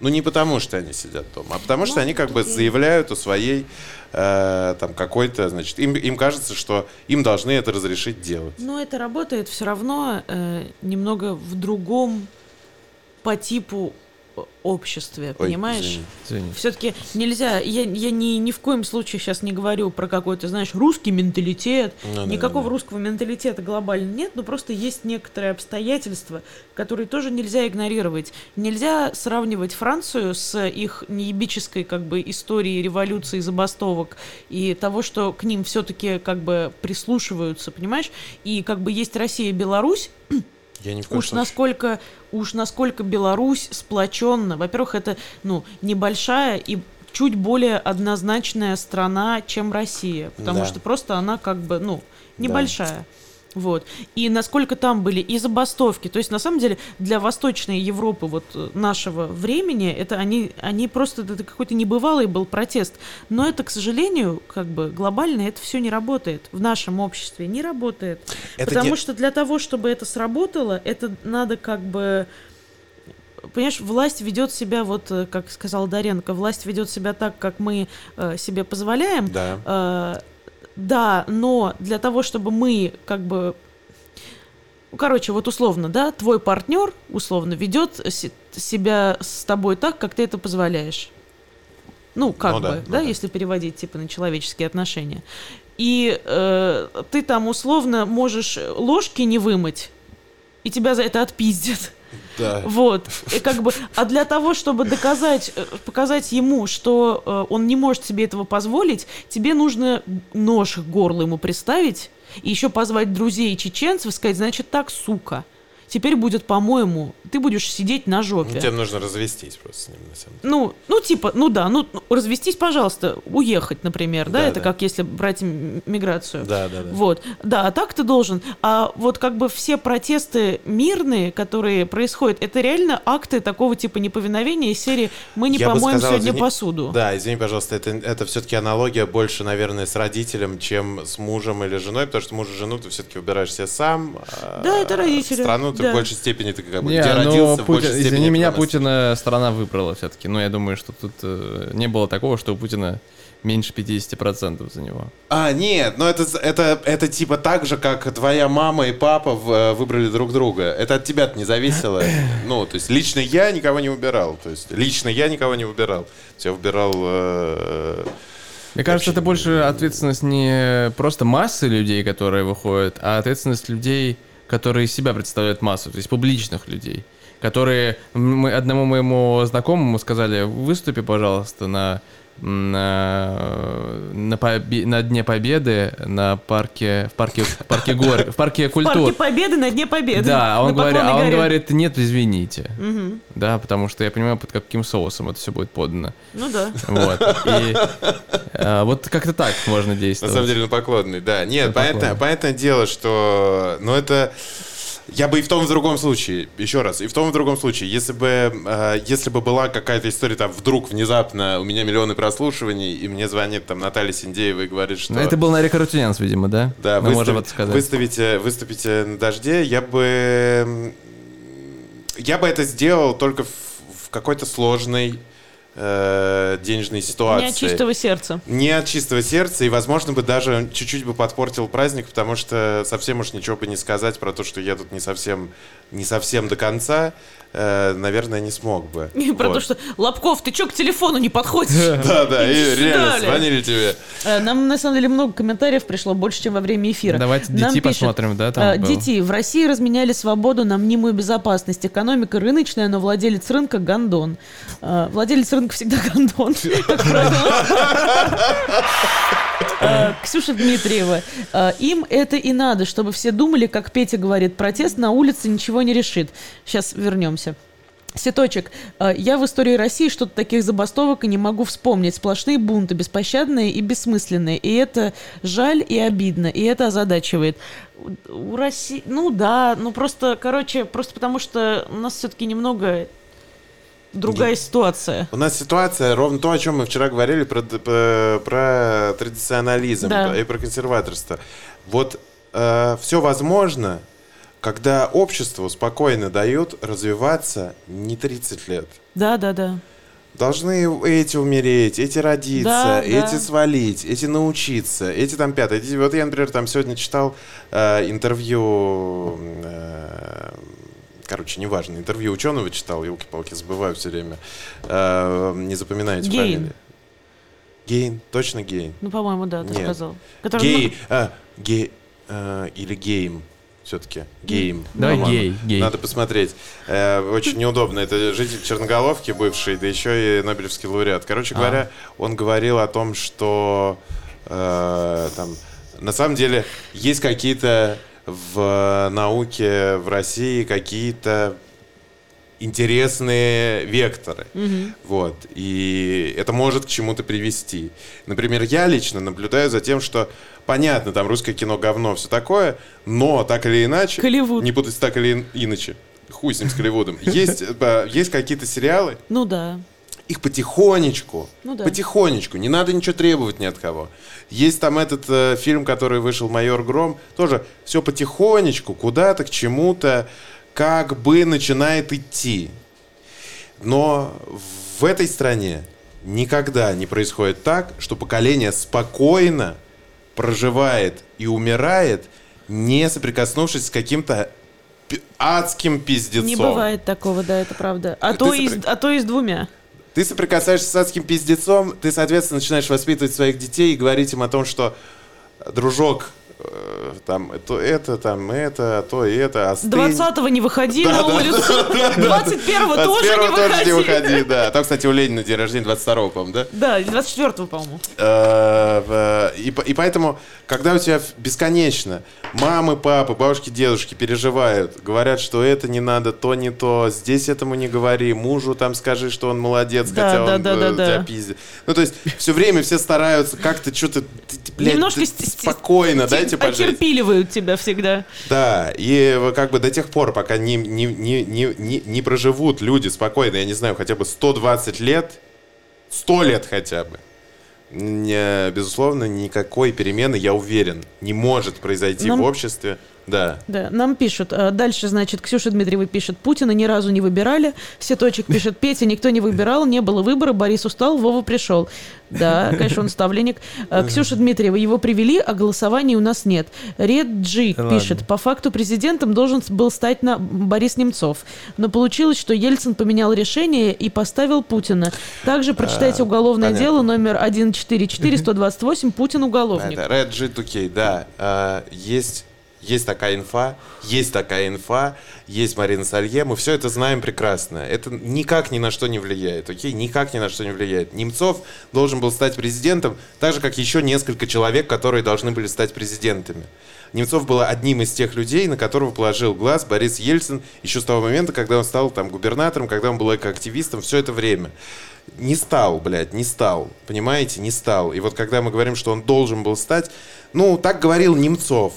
Ну не потому, что они сидят дома, а потому что они как бы заявляют о своей э, там какой-то, значит, им, им кажется, что им должны это разрешить делать. Но это работает все равно э, немного в другом по типу обществе, Ой, понимаешь? Все-таки нельзя, я, я ни, ни в коем случае сейчас не говорю про какой-то, знаешь, русский менталитет. Ну да, Никакого да. русского менталитета глобально нет, но просто есть некоторые обстоятельства, которые тоже нельзя игнорировать. Нельзя сравнивать Францию с их неебической как бы историей революции, забастовок и того, что к ним все-таки как бы прислушиваются, понимаешь? И как бы есть Россия и Беларусь, Я ни в коем Уж случае. насколько, уж насколько Беларусь сплоченна. Во-первых, это ну, небольшая и чуть более однозначная страна, чем Россия. Потому Да. что просто она как бы, ну, небольшая. Вот. И насколько там были и забастовки. То есть, на самом деле, для Восточной Европы вот э, нашего времени, это они, они просто, это какой-то небывалый был протест. Но это, к сожалению, как бы глобально это все не работает. В нашем обществе не работает. Это Потому не- что для того, чтобы это сработало, это надо как бы... Понимаешь, власть ведет себя, вот э, как сказал Даренко, власть ведет себя так, как мы э, себе позволяем. Да. Э, да, но для того, чтобы мы как бы... Короче, вот условно, да, твой партнер условно ведет се- себя с тобой так, как ты это позволяешь. Ну, как Ну бы, да, да, ну да. если переводить типа на человеческие отношения. И э, ты там условно можешь ложки не вымыть, и тебя за это отпиздят. Да. Вот. И как бы, а для того, чтобы доказать, э, показать ему, что э, он не может себе этого позволить, тебе нужно нож к горлу ему приставить и еще позвать друзей чеченцев и сказать, значит так, сука, теперь будет, по-моему, ты будешь сидеть на Ну, жопе. тебе нужно развестись просто с ним, на самом деле. Ну, ну, типа, ну да, ну, ну, развестись, пожалуйста, уехать, например, да, Да, это да. как если брать миграцию. Да, да, да. Вот, да, а так ты должен. А вот как бы все протесты мирные, которые происходят, это реально акты такого типа неповиновения из серии «Мы не Я помоем сказал, сегодня извини- посуду». Да, извини, пожалуйста, это, это все-таки аналогия больше, наверное, с родителем, чем с мужем или женой, потому что муж и жену ты все-таки выбираешь себе сам. а Да, это родители, Страну ты да. в большей степени, ты как бы, Не, где ну, родился, в Путин- большей степени. извини меня, Путина страна выбрала все-таки. Но я думаю, что тут э, не было такого, что у Путина меньше 50% за него. А, нет, но это, это, это типа так же, как твоя мама и папа в- э, выбрали друг друга. Это от тебя не зависело. *coughs* Ну, то есть лично я никого не выбирал. То есть лично я никого не выбирал. Я выбирал... э, Мне кажется, это больше ответственность не просто массы людей, которые выходят, а ответственность людей, которые из себя представляют массу, то есть публичных людей, которые мы одному моему знакомому сказали, выступи, пожалуйста, на на, на, побе- на Дне Победы на парке в парке в парке гор в парке В культур. Парке Победы на Дне Победы. Да, а он, на говорит, а он горе. говорит, нет, извините. Мгм. Да, потому что я понимаю, под каким соусом это все будет подано. Ну да. Вот. И э, вот как-то так можно На действовать. самом деле на поклонный, да. Нет, На понятно, понятное дело, что... Ну, это... Я бы и в том, и в другом случае, еще раз, и в том, и в другом случае, если бы, э, если бы была какая-то история, там, вдруг внезапно у меня миллионы прослушиваний, и мне звонит там Наталья Синдеева и говорит, что... Ну, это был на Рекординянс, видимо, да? Да, Мы выстави- можем это сказать. Выставите, выступите на дожде, я бы... Я бы это сделал только в, в какой-то сложной э, денежной ситуации. Не от чистого сердца. Не от чистого сердца, и, возможно, бы даже чуть-чуть бы подпортил праздник, потому что совсем уж ничего бы не сказать про то, что я тут не совсем, не совсем до конца, э, наверное, не смог бы. И *laughs* про Вот. то, что Лобков, ты чё к телефону не подходишь? *laughs* Да, да, и реально звонили тебе. Э, Нам, на самом деле, много комментариев пришло, больше, чем во время эфира. Давайте детей посмотрим, да, там э. Дети, в России разменяли свободу на мнимую безопасность. Экономика рыночная, но владелец рынка – гондон. Э, Владелец рынка всегда гондон, *laughs* как правило. Э, Ксюша Дмитриева. э, Им это и надо, чтобы все думали, как Петя говорит, протест на улице ничего не решит. Сейчас вернемся. Сеточек, э, я в истории России что-то таких забастовок и не могу вспомнить. Сплошные бунты, беспощадные и бессмысленные. И это жаль и обидно, и это озадачивает. У России, ну да, ну просто, короче, просто потому что у нас все-таки немного другая ситуация. У нас ситуация ровно то, о чем мы вчера говорили про, про традиционализм Да. и про консерваторство. Вот все возможно, когда обществу спокойно дают развиваться не 30 лет. Да, да, да. Должны эти умереть, эти родиться, Да, эти да. свалить, эти научиться, эти там пятое. Эти- Вот я, например, там сегодня читал э, интервью, э, короче, неважно, интервью ученого читал, елки-палки, забываю все время, Э, не запоминаю эти Гейн. фамилии. Гейн, точно Гейн. Ну, по-моему, да, ты Нет. сказал. Который Гей, а, гей, э, или гейм, все-таки, гейм. Давай по-моему. гей, гей. Надо посмотреть. Э, очень неудобно. Это житель Черноголовки бывший, да еще и Нобелевский лауреат. Короче А. говоря, он говорил о том, что э, там, на самом деле есть какие-то в науке в России какие-то интересные векторы. Вот. И это может к чему-то привести. Например, я лично наблюдаю за тем, что понятно, там русское кино говно, все такое, но так или иначе... Голливуд. Не путать так или ин- иначе. Хуй с ним, с Голливудом. Есть, э, есть какие-то сериалы, Ну да. Их потихонечку, Ну да. потихонечку, не надо ничего требовать ни от кого. Есть там этот э, фильм, который вышел «Майор Гром», тоже все потихонечку, куда-то, к чему-то, как бы начинает идти. Но в этой стране никогда не происходит так, что поколение спокойно проживает и умирает, не соприкоснувшись с каким-то адским пиздецом. Не бывает такого, да, это правда. А Ты то, и с, соприк- а то и с двумя. Ты соприкасаешься с адским пиздецом, ты, соответственно, начинаешь воспитывать своих детей и говорить им о том, что, дружок, там, то это, там, это, то и это, остынь. 20-го не выходи Да, на да, улицу. 21-го От тоже не первого тоже не выходи. выходи, да. Там, кстати, у Ленина день рождения 22-го, по-моему, да? Да, или 24-го, по-моему. Э, в- И, и поэтому, когда у тебя бесконечно мамы, папы, бабушки, дедушки переживают, говорят, что это не надо, то не то, здесь этому не говори, мужу там скажи, что он молодец, Да, хотя да, он да, да, э, да. тебя пиздит. Ну, то есть, все время все стараются как-то что-то, блядь, спокойно, дайте пожить. Отерпиливают тебя всегда. Да, и э, как бы до тех пор, пока не, не, не, не, не, не проживут люди спокойно, я не знаю, хотя бы 120 лет, 100 лет хотя бы, не, безусловно, никакой перемены, я уверен, не может произойти Нам- в обществе Да. Да, нам пишут. э, Дальше, значит, Ксюша Дмитриева пишет. Путина ни разу не выбирали. Сеточек пишет. Петя никто не выбирал, не было выбора. Борис устал, Вова пришел. Да, конечно, он ставленник. Э, Ксюша Дмитриева. Его привели, а голосований у нас нет. Ред Джи пишет. По факту президентом должен был стать на Борис Немцов. Но получилось, что Ельцин поменял решение и поставил Путина. Также прочитайте А, уголовное дело номер 144-128. Путин уголовник. Это Red G2K, да. А, есть, есть такая инфа, есть такая инфа, есть Марина Салье, мы все это знаем прекрасно. Это никак ни на что не влияет, окей? Никак ни на что не влияет. Немцов должен был стать президентом, так же, как еще несколько человек, которые должны были стать президентами. Немцов был одним из тех людей, на которого положил глаз Борис Ельцин еще с того момента, когда он стал там губернатором, когда он был экоактивистом, все это время. Не стал, блядь, не стал. Понимаете, не стал. И вот когда мы говорим, что он должен был стать, ну, так говорил Немцов,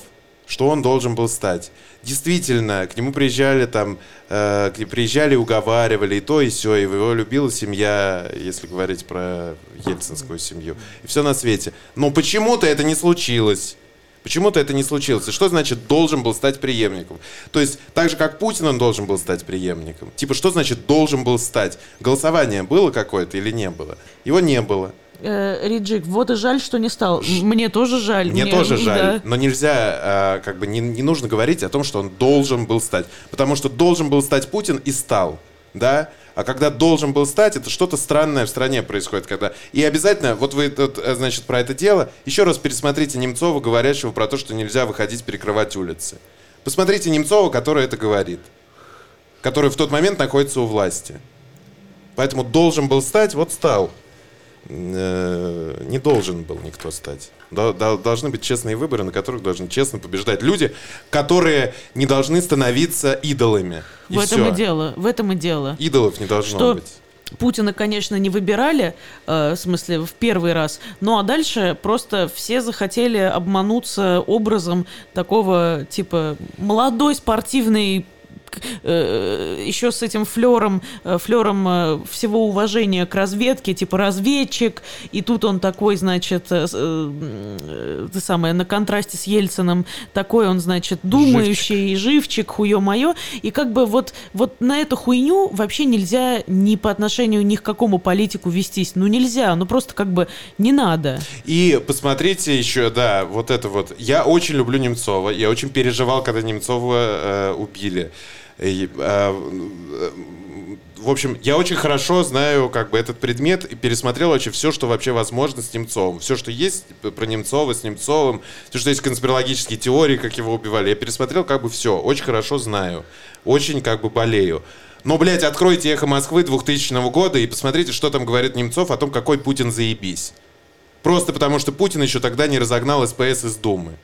что он должен был стать. Действительно, к нему приезжали там, э, к нему приезжали, уговаривали, и то, и все, и его любила семья, если говорить про ельцинскую семью, и все на свете. Но почему-то это не случилось. Почему-то это не случилось. И что значит должен был стать преемником? То есть, так же, как Путин, он должен был стать преемником. Типа, что значит должен был стать? Голосование было какое-то или не было? Его не было. Э, Риджик, вот и жаль, что не стал. Мне тоже жаль. Мне Мне- тоже жаль, да. но нельзя, э, как бы, не, не нужно говорить о том, что он должен был стать. Потому что должен был стать Путин и стал, да? А когда должен был стать, это что-то странное в стране происходит, когда... И обязательно, вот вы, тут, э, значит, про это дело, еще раз пересмотрите Немцова, говорящего про то, что нельзя выходить перекрывать улицы. Посмотрите Немцова, который это говорит. Который в тот момент находится у власти. Поэтому должен был стать, вот стал. Э, Не должен был никто стать. До- до- Должны быть честные выборы, на которых должны честно побеждать люди, которые не должны становиться идолами. И в этом всё. и дело. В этом и дело. Идолов не должно Что быть. Путина, конечно, не выбирали, э, в смысле, в первый раз, ну а дальше просто все захотели обмануться образом такого, типа, молодой спортивный э, еще с этим флером, э, флером э, всего уважения к разведке, типа разведчик, и тут он такой, значит, э, э, э, ты самое, на контрасте с Ельцином, такой он, значит, думающий, живчик, хуё-моё, и как бы вот, вот на эту хуйню вообще нельзя ни по отношению ни к какому политику вестись, ну нельзя, ну просто как бы не надо. И посмотрите еще, да, вот это вот. Я очень люблю Немцова. Я очень переживал, когда Немцова э, убили. Э, э, в общем, я очень хорошо знаю как бы этот предмет и пересмотрел вообще все, что вообще возможно с Немцовым. Все, что есть про Немцова, с Немцовым, все, что есть конспирологические теории, как его убивали. Я пересмотрел как бы все. Очень хорошо знаю. Очень как бы болею. Но, блядь, откройте «Эхо Москвы» 2000 года и посмотрите, что там говорит Немцов о том, какой Путин заебись. Просто потому, что Путин еще тогда не разогнал СПС из Думы.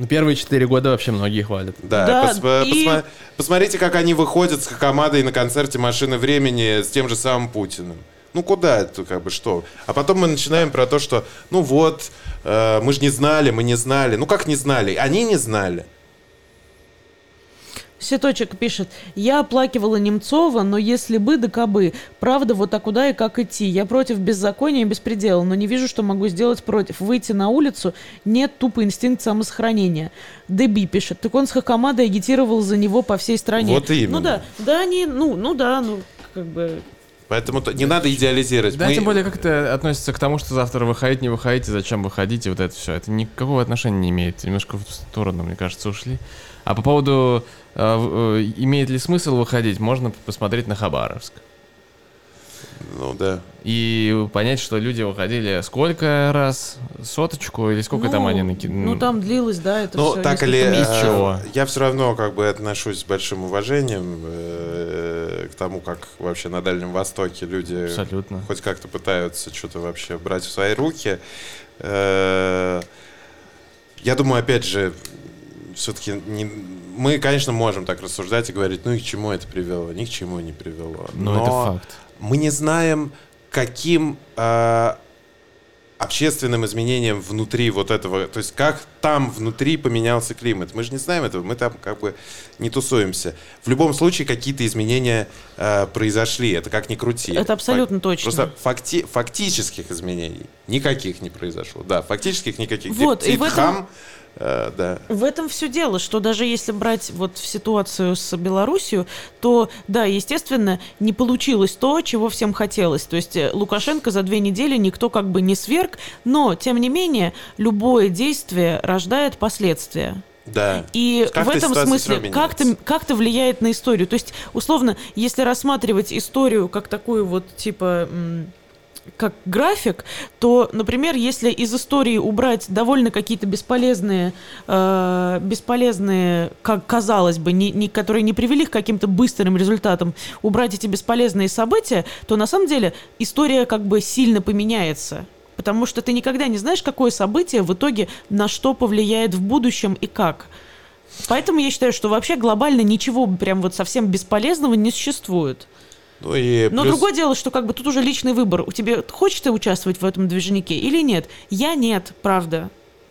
Ну, первые четыре года вообще многие хвалят. Да, Да, пос- и- посма- посмотрите, как они выходят с командой на концерте «Машины времени» с тем же самым Путиным. Ну куда это, как бы что? А потом мы начинаем про то, что, ну вот, э, мы же не знали, мы не знали. Ну как не знали? Они не знали. Сеточек пишет, я оплакивала Немцова, но если бы, да кабы. Правда, вот а куда и как идти? Я против беззакония и беспредела, но не вижу, что могу сделать против. Выйти на улицу нет тупо инстинкт самосохранения. Деби пишет, так он с Хакамадой агитировал за него по всей стране. Вот именно. Ну да, да, они, ну, ну да, ну, как бы... Поэтому то- не надо идеализировать. Да, Мы- тем более, как это относится к тому, что завтра выходить, не выходите, зачем выходите, вот это все. Это никакого отношения не имеет. Немножко в сторону, мне кажется, ушли. А по поводу, имеет ли смысл выходить, можно посмотреть на Хабаровск. Ну да. И понять, что люди выходили сколько раз? Соточку или сколько там ну, они накинули? Ну, там длилось, да, это Ну, все так или... э, Чего? Я все равно как бы отношусь с большим уважением э, к тому, как вообще на Дальнем Востоке люди Абсолютно. хоть как-то пытаются что-то вообще брать в свои руки. Э, Я думаю, опять же, все-таки не... мы, конечно, можем так рассуждать и говорить, ну и к чему это привело? Ни к чему не привело. Но это факт. мы не знаем, каким э, общественным изменениям внутри вот этого, то есть как там внутри поменялся климат. Мы же не знаем этого, мы там как бы не тусуемся. В любом случае какие-то изменения э, произошли, это как ни крути. Это абсолютно Фак- точно. Просто факти- фактических изменений никаких не произошло. Да, фактических никаких. Вот, и в этом- Э, да. В этом все дело, что даже если брать вот в ситуацию с Белоруссией, то, да, естественно, не получилось то, чего всем хотелось. То есть э, Лукашенко за две недели никто как бы не сверг, но, тем не менее, любое действие рождает последствия. Да. И Как-то в этом смысле как-то, как-то влияет на историю. То есть, условно, если рассматривать историю как такую вот, типа, как график, то, например, если из истории убрать довольно какие-то бесполезные, э, бесполезные, как казалось бы, не, не- которые не привели к каким-то быстрым результатам, убрать эти бесполезные события, то на самом деле история как бы сильно поменяется. Потому что ты никогда не знаешь, какое событие в итоге на что повлияет в будущем и как. Поэтому я считаю, что вообще глобально ничего прям вот совсем бесполезного не существует. Ну и Но плюс- другое дело, что как бы тут уже личный выбор. У тебя хочешь ты участвовать в этом движнике или нет? Я нет, правда.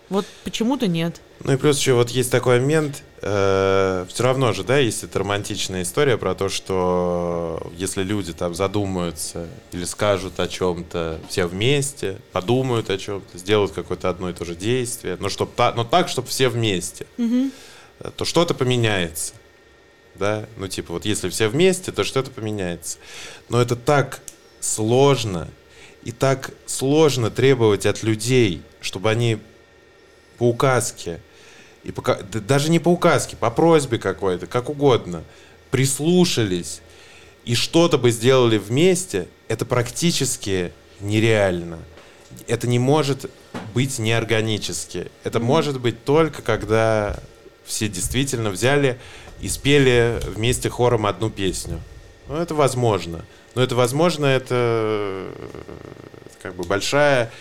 Вот почему-то нет. Ну и плюс еще вот есть такой момент, все равно же, да, есть эта романтичная история про то, что если люди там задумаются или скажут о чем-то все вместе, подумают о чем-то, сделают какое-то одно и то же действие, но, чтоб та, но так, чтобы все вместе, э, то что-то поменяется. Да, ну типа вот если все вместе, то что-то поменяется. Но это так сложно и так сложно требовать от людей, чтобы они по указке, и по даже не по указке, по просьбе какой-то, как угодно, прислушались и что-то бы сделали вместе, это практически нереально. Это не может быть неорганически. Это может быть только когда все действительно взяли и спели вместе хором одну песню. Ну, это возможно. Но это возможно, это э, как бы большая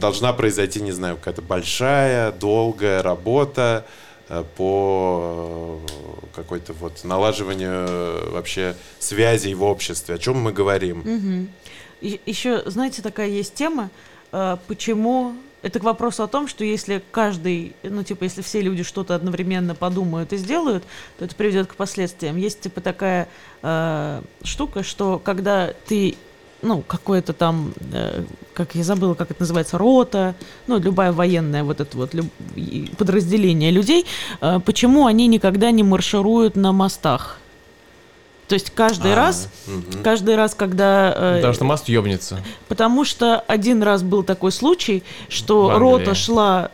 должна произойти, не знаю, какая-то большая, долгая работа э, по э, какой-то вот налаживанию вообще связей в обществе. О чем мы говорим? еще, знаете, такая есть тема, почему... Это к вопросу о том, что если каждый, ну, типа, если все люди что-то одновременно подумают и сделают, то это приведет к последствиям. Есть, типа, такая э, штука, что когда ты, ну, какое-то там, э, как я забыла, как это называется, рота, ну, любая военная вот это вот люб- подразделение людей, э, почему они никогда не маршируют на мостах? То есть каждый А, раз, мгм. каждый раз, когда э, Потому что мост ёбнется. Потому что один раз был такой случай, что рота шла,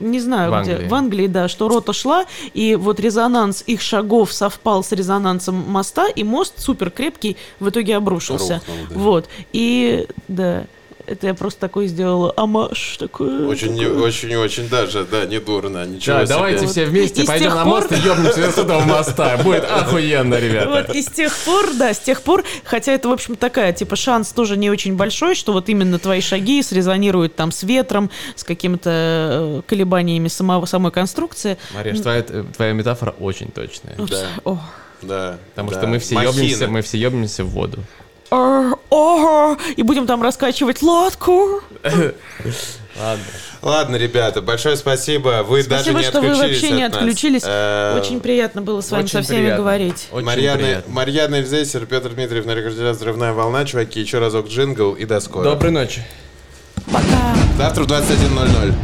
не знаю В где, Англии. в Англии, да, что рота шла, и вот резонанс их шагов совпал с резонансом моста, и мост супер крепкий в итоге обрушился. Рухнул, да. Вот. И да, это я просто такой сделала амаш такой. Очень, не- очень, очень даже, да, не дурно. Ничего Да, себе. давайте все вместе И пойдем на пор- мост и ёбнемся с этого моста. Будет охуенно, ребята. Вот, и с тех пор, да, с тех пор, хотя это, в общем, такая, типа, шанс тоже не очень большой, что вот именно твои шаги срезонируют там с ветром, с какими-то э, колебаниями самого, самой конструкции. Мариш, твоя, э, твоя метафора очень точная. Да. О. Да, Потому да. что мы все ёбнемся, мы все ёбнемся в воду. Ого, и будем там раскачивать лодку. Ладно. Ладно, ребята, большое спасибо. Вы даже Спасибо, не что вы отключились вообще не отключились. Э, Очень приятно было с вами Очень со всеми приятно. говорить. Очень Марьяна, приятно. Марьяна Эльзейсер, Петр Дмитриев, на рекордере «Взрывная волна». Чуваки, еще разок джингл и до скорого. Доброй ночи. Пока. Завтра в 21.00.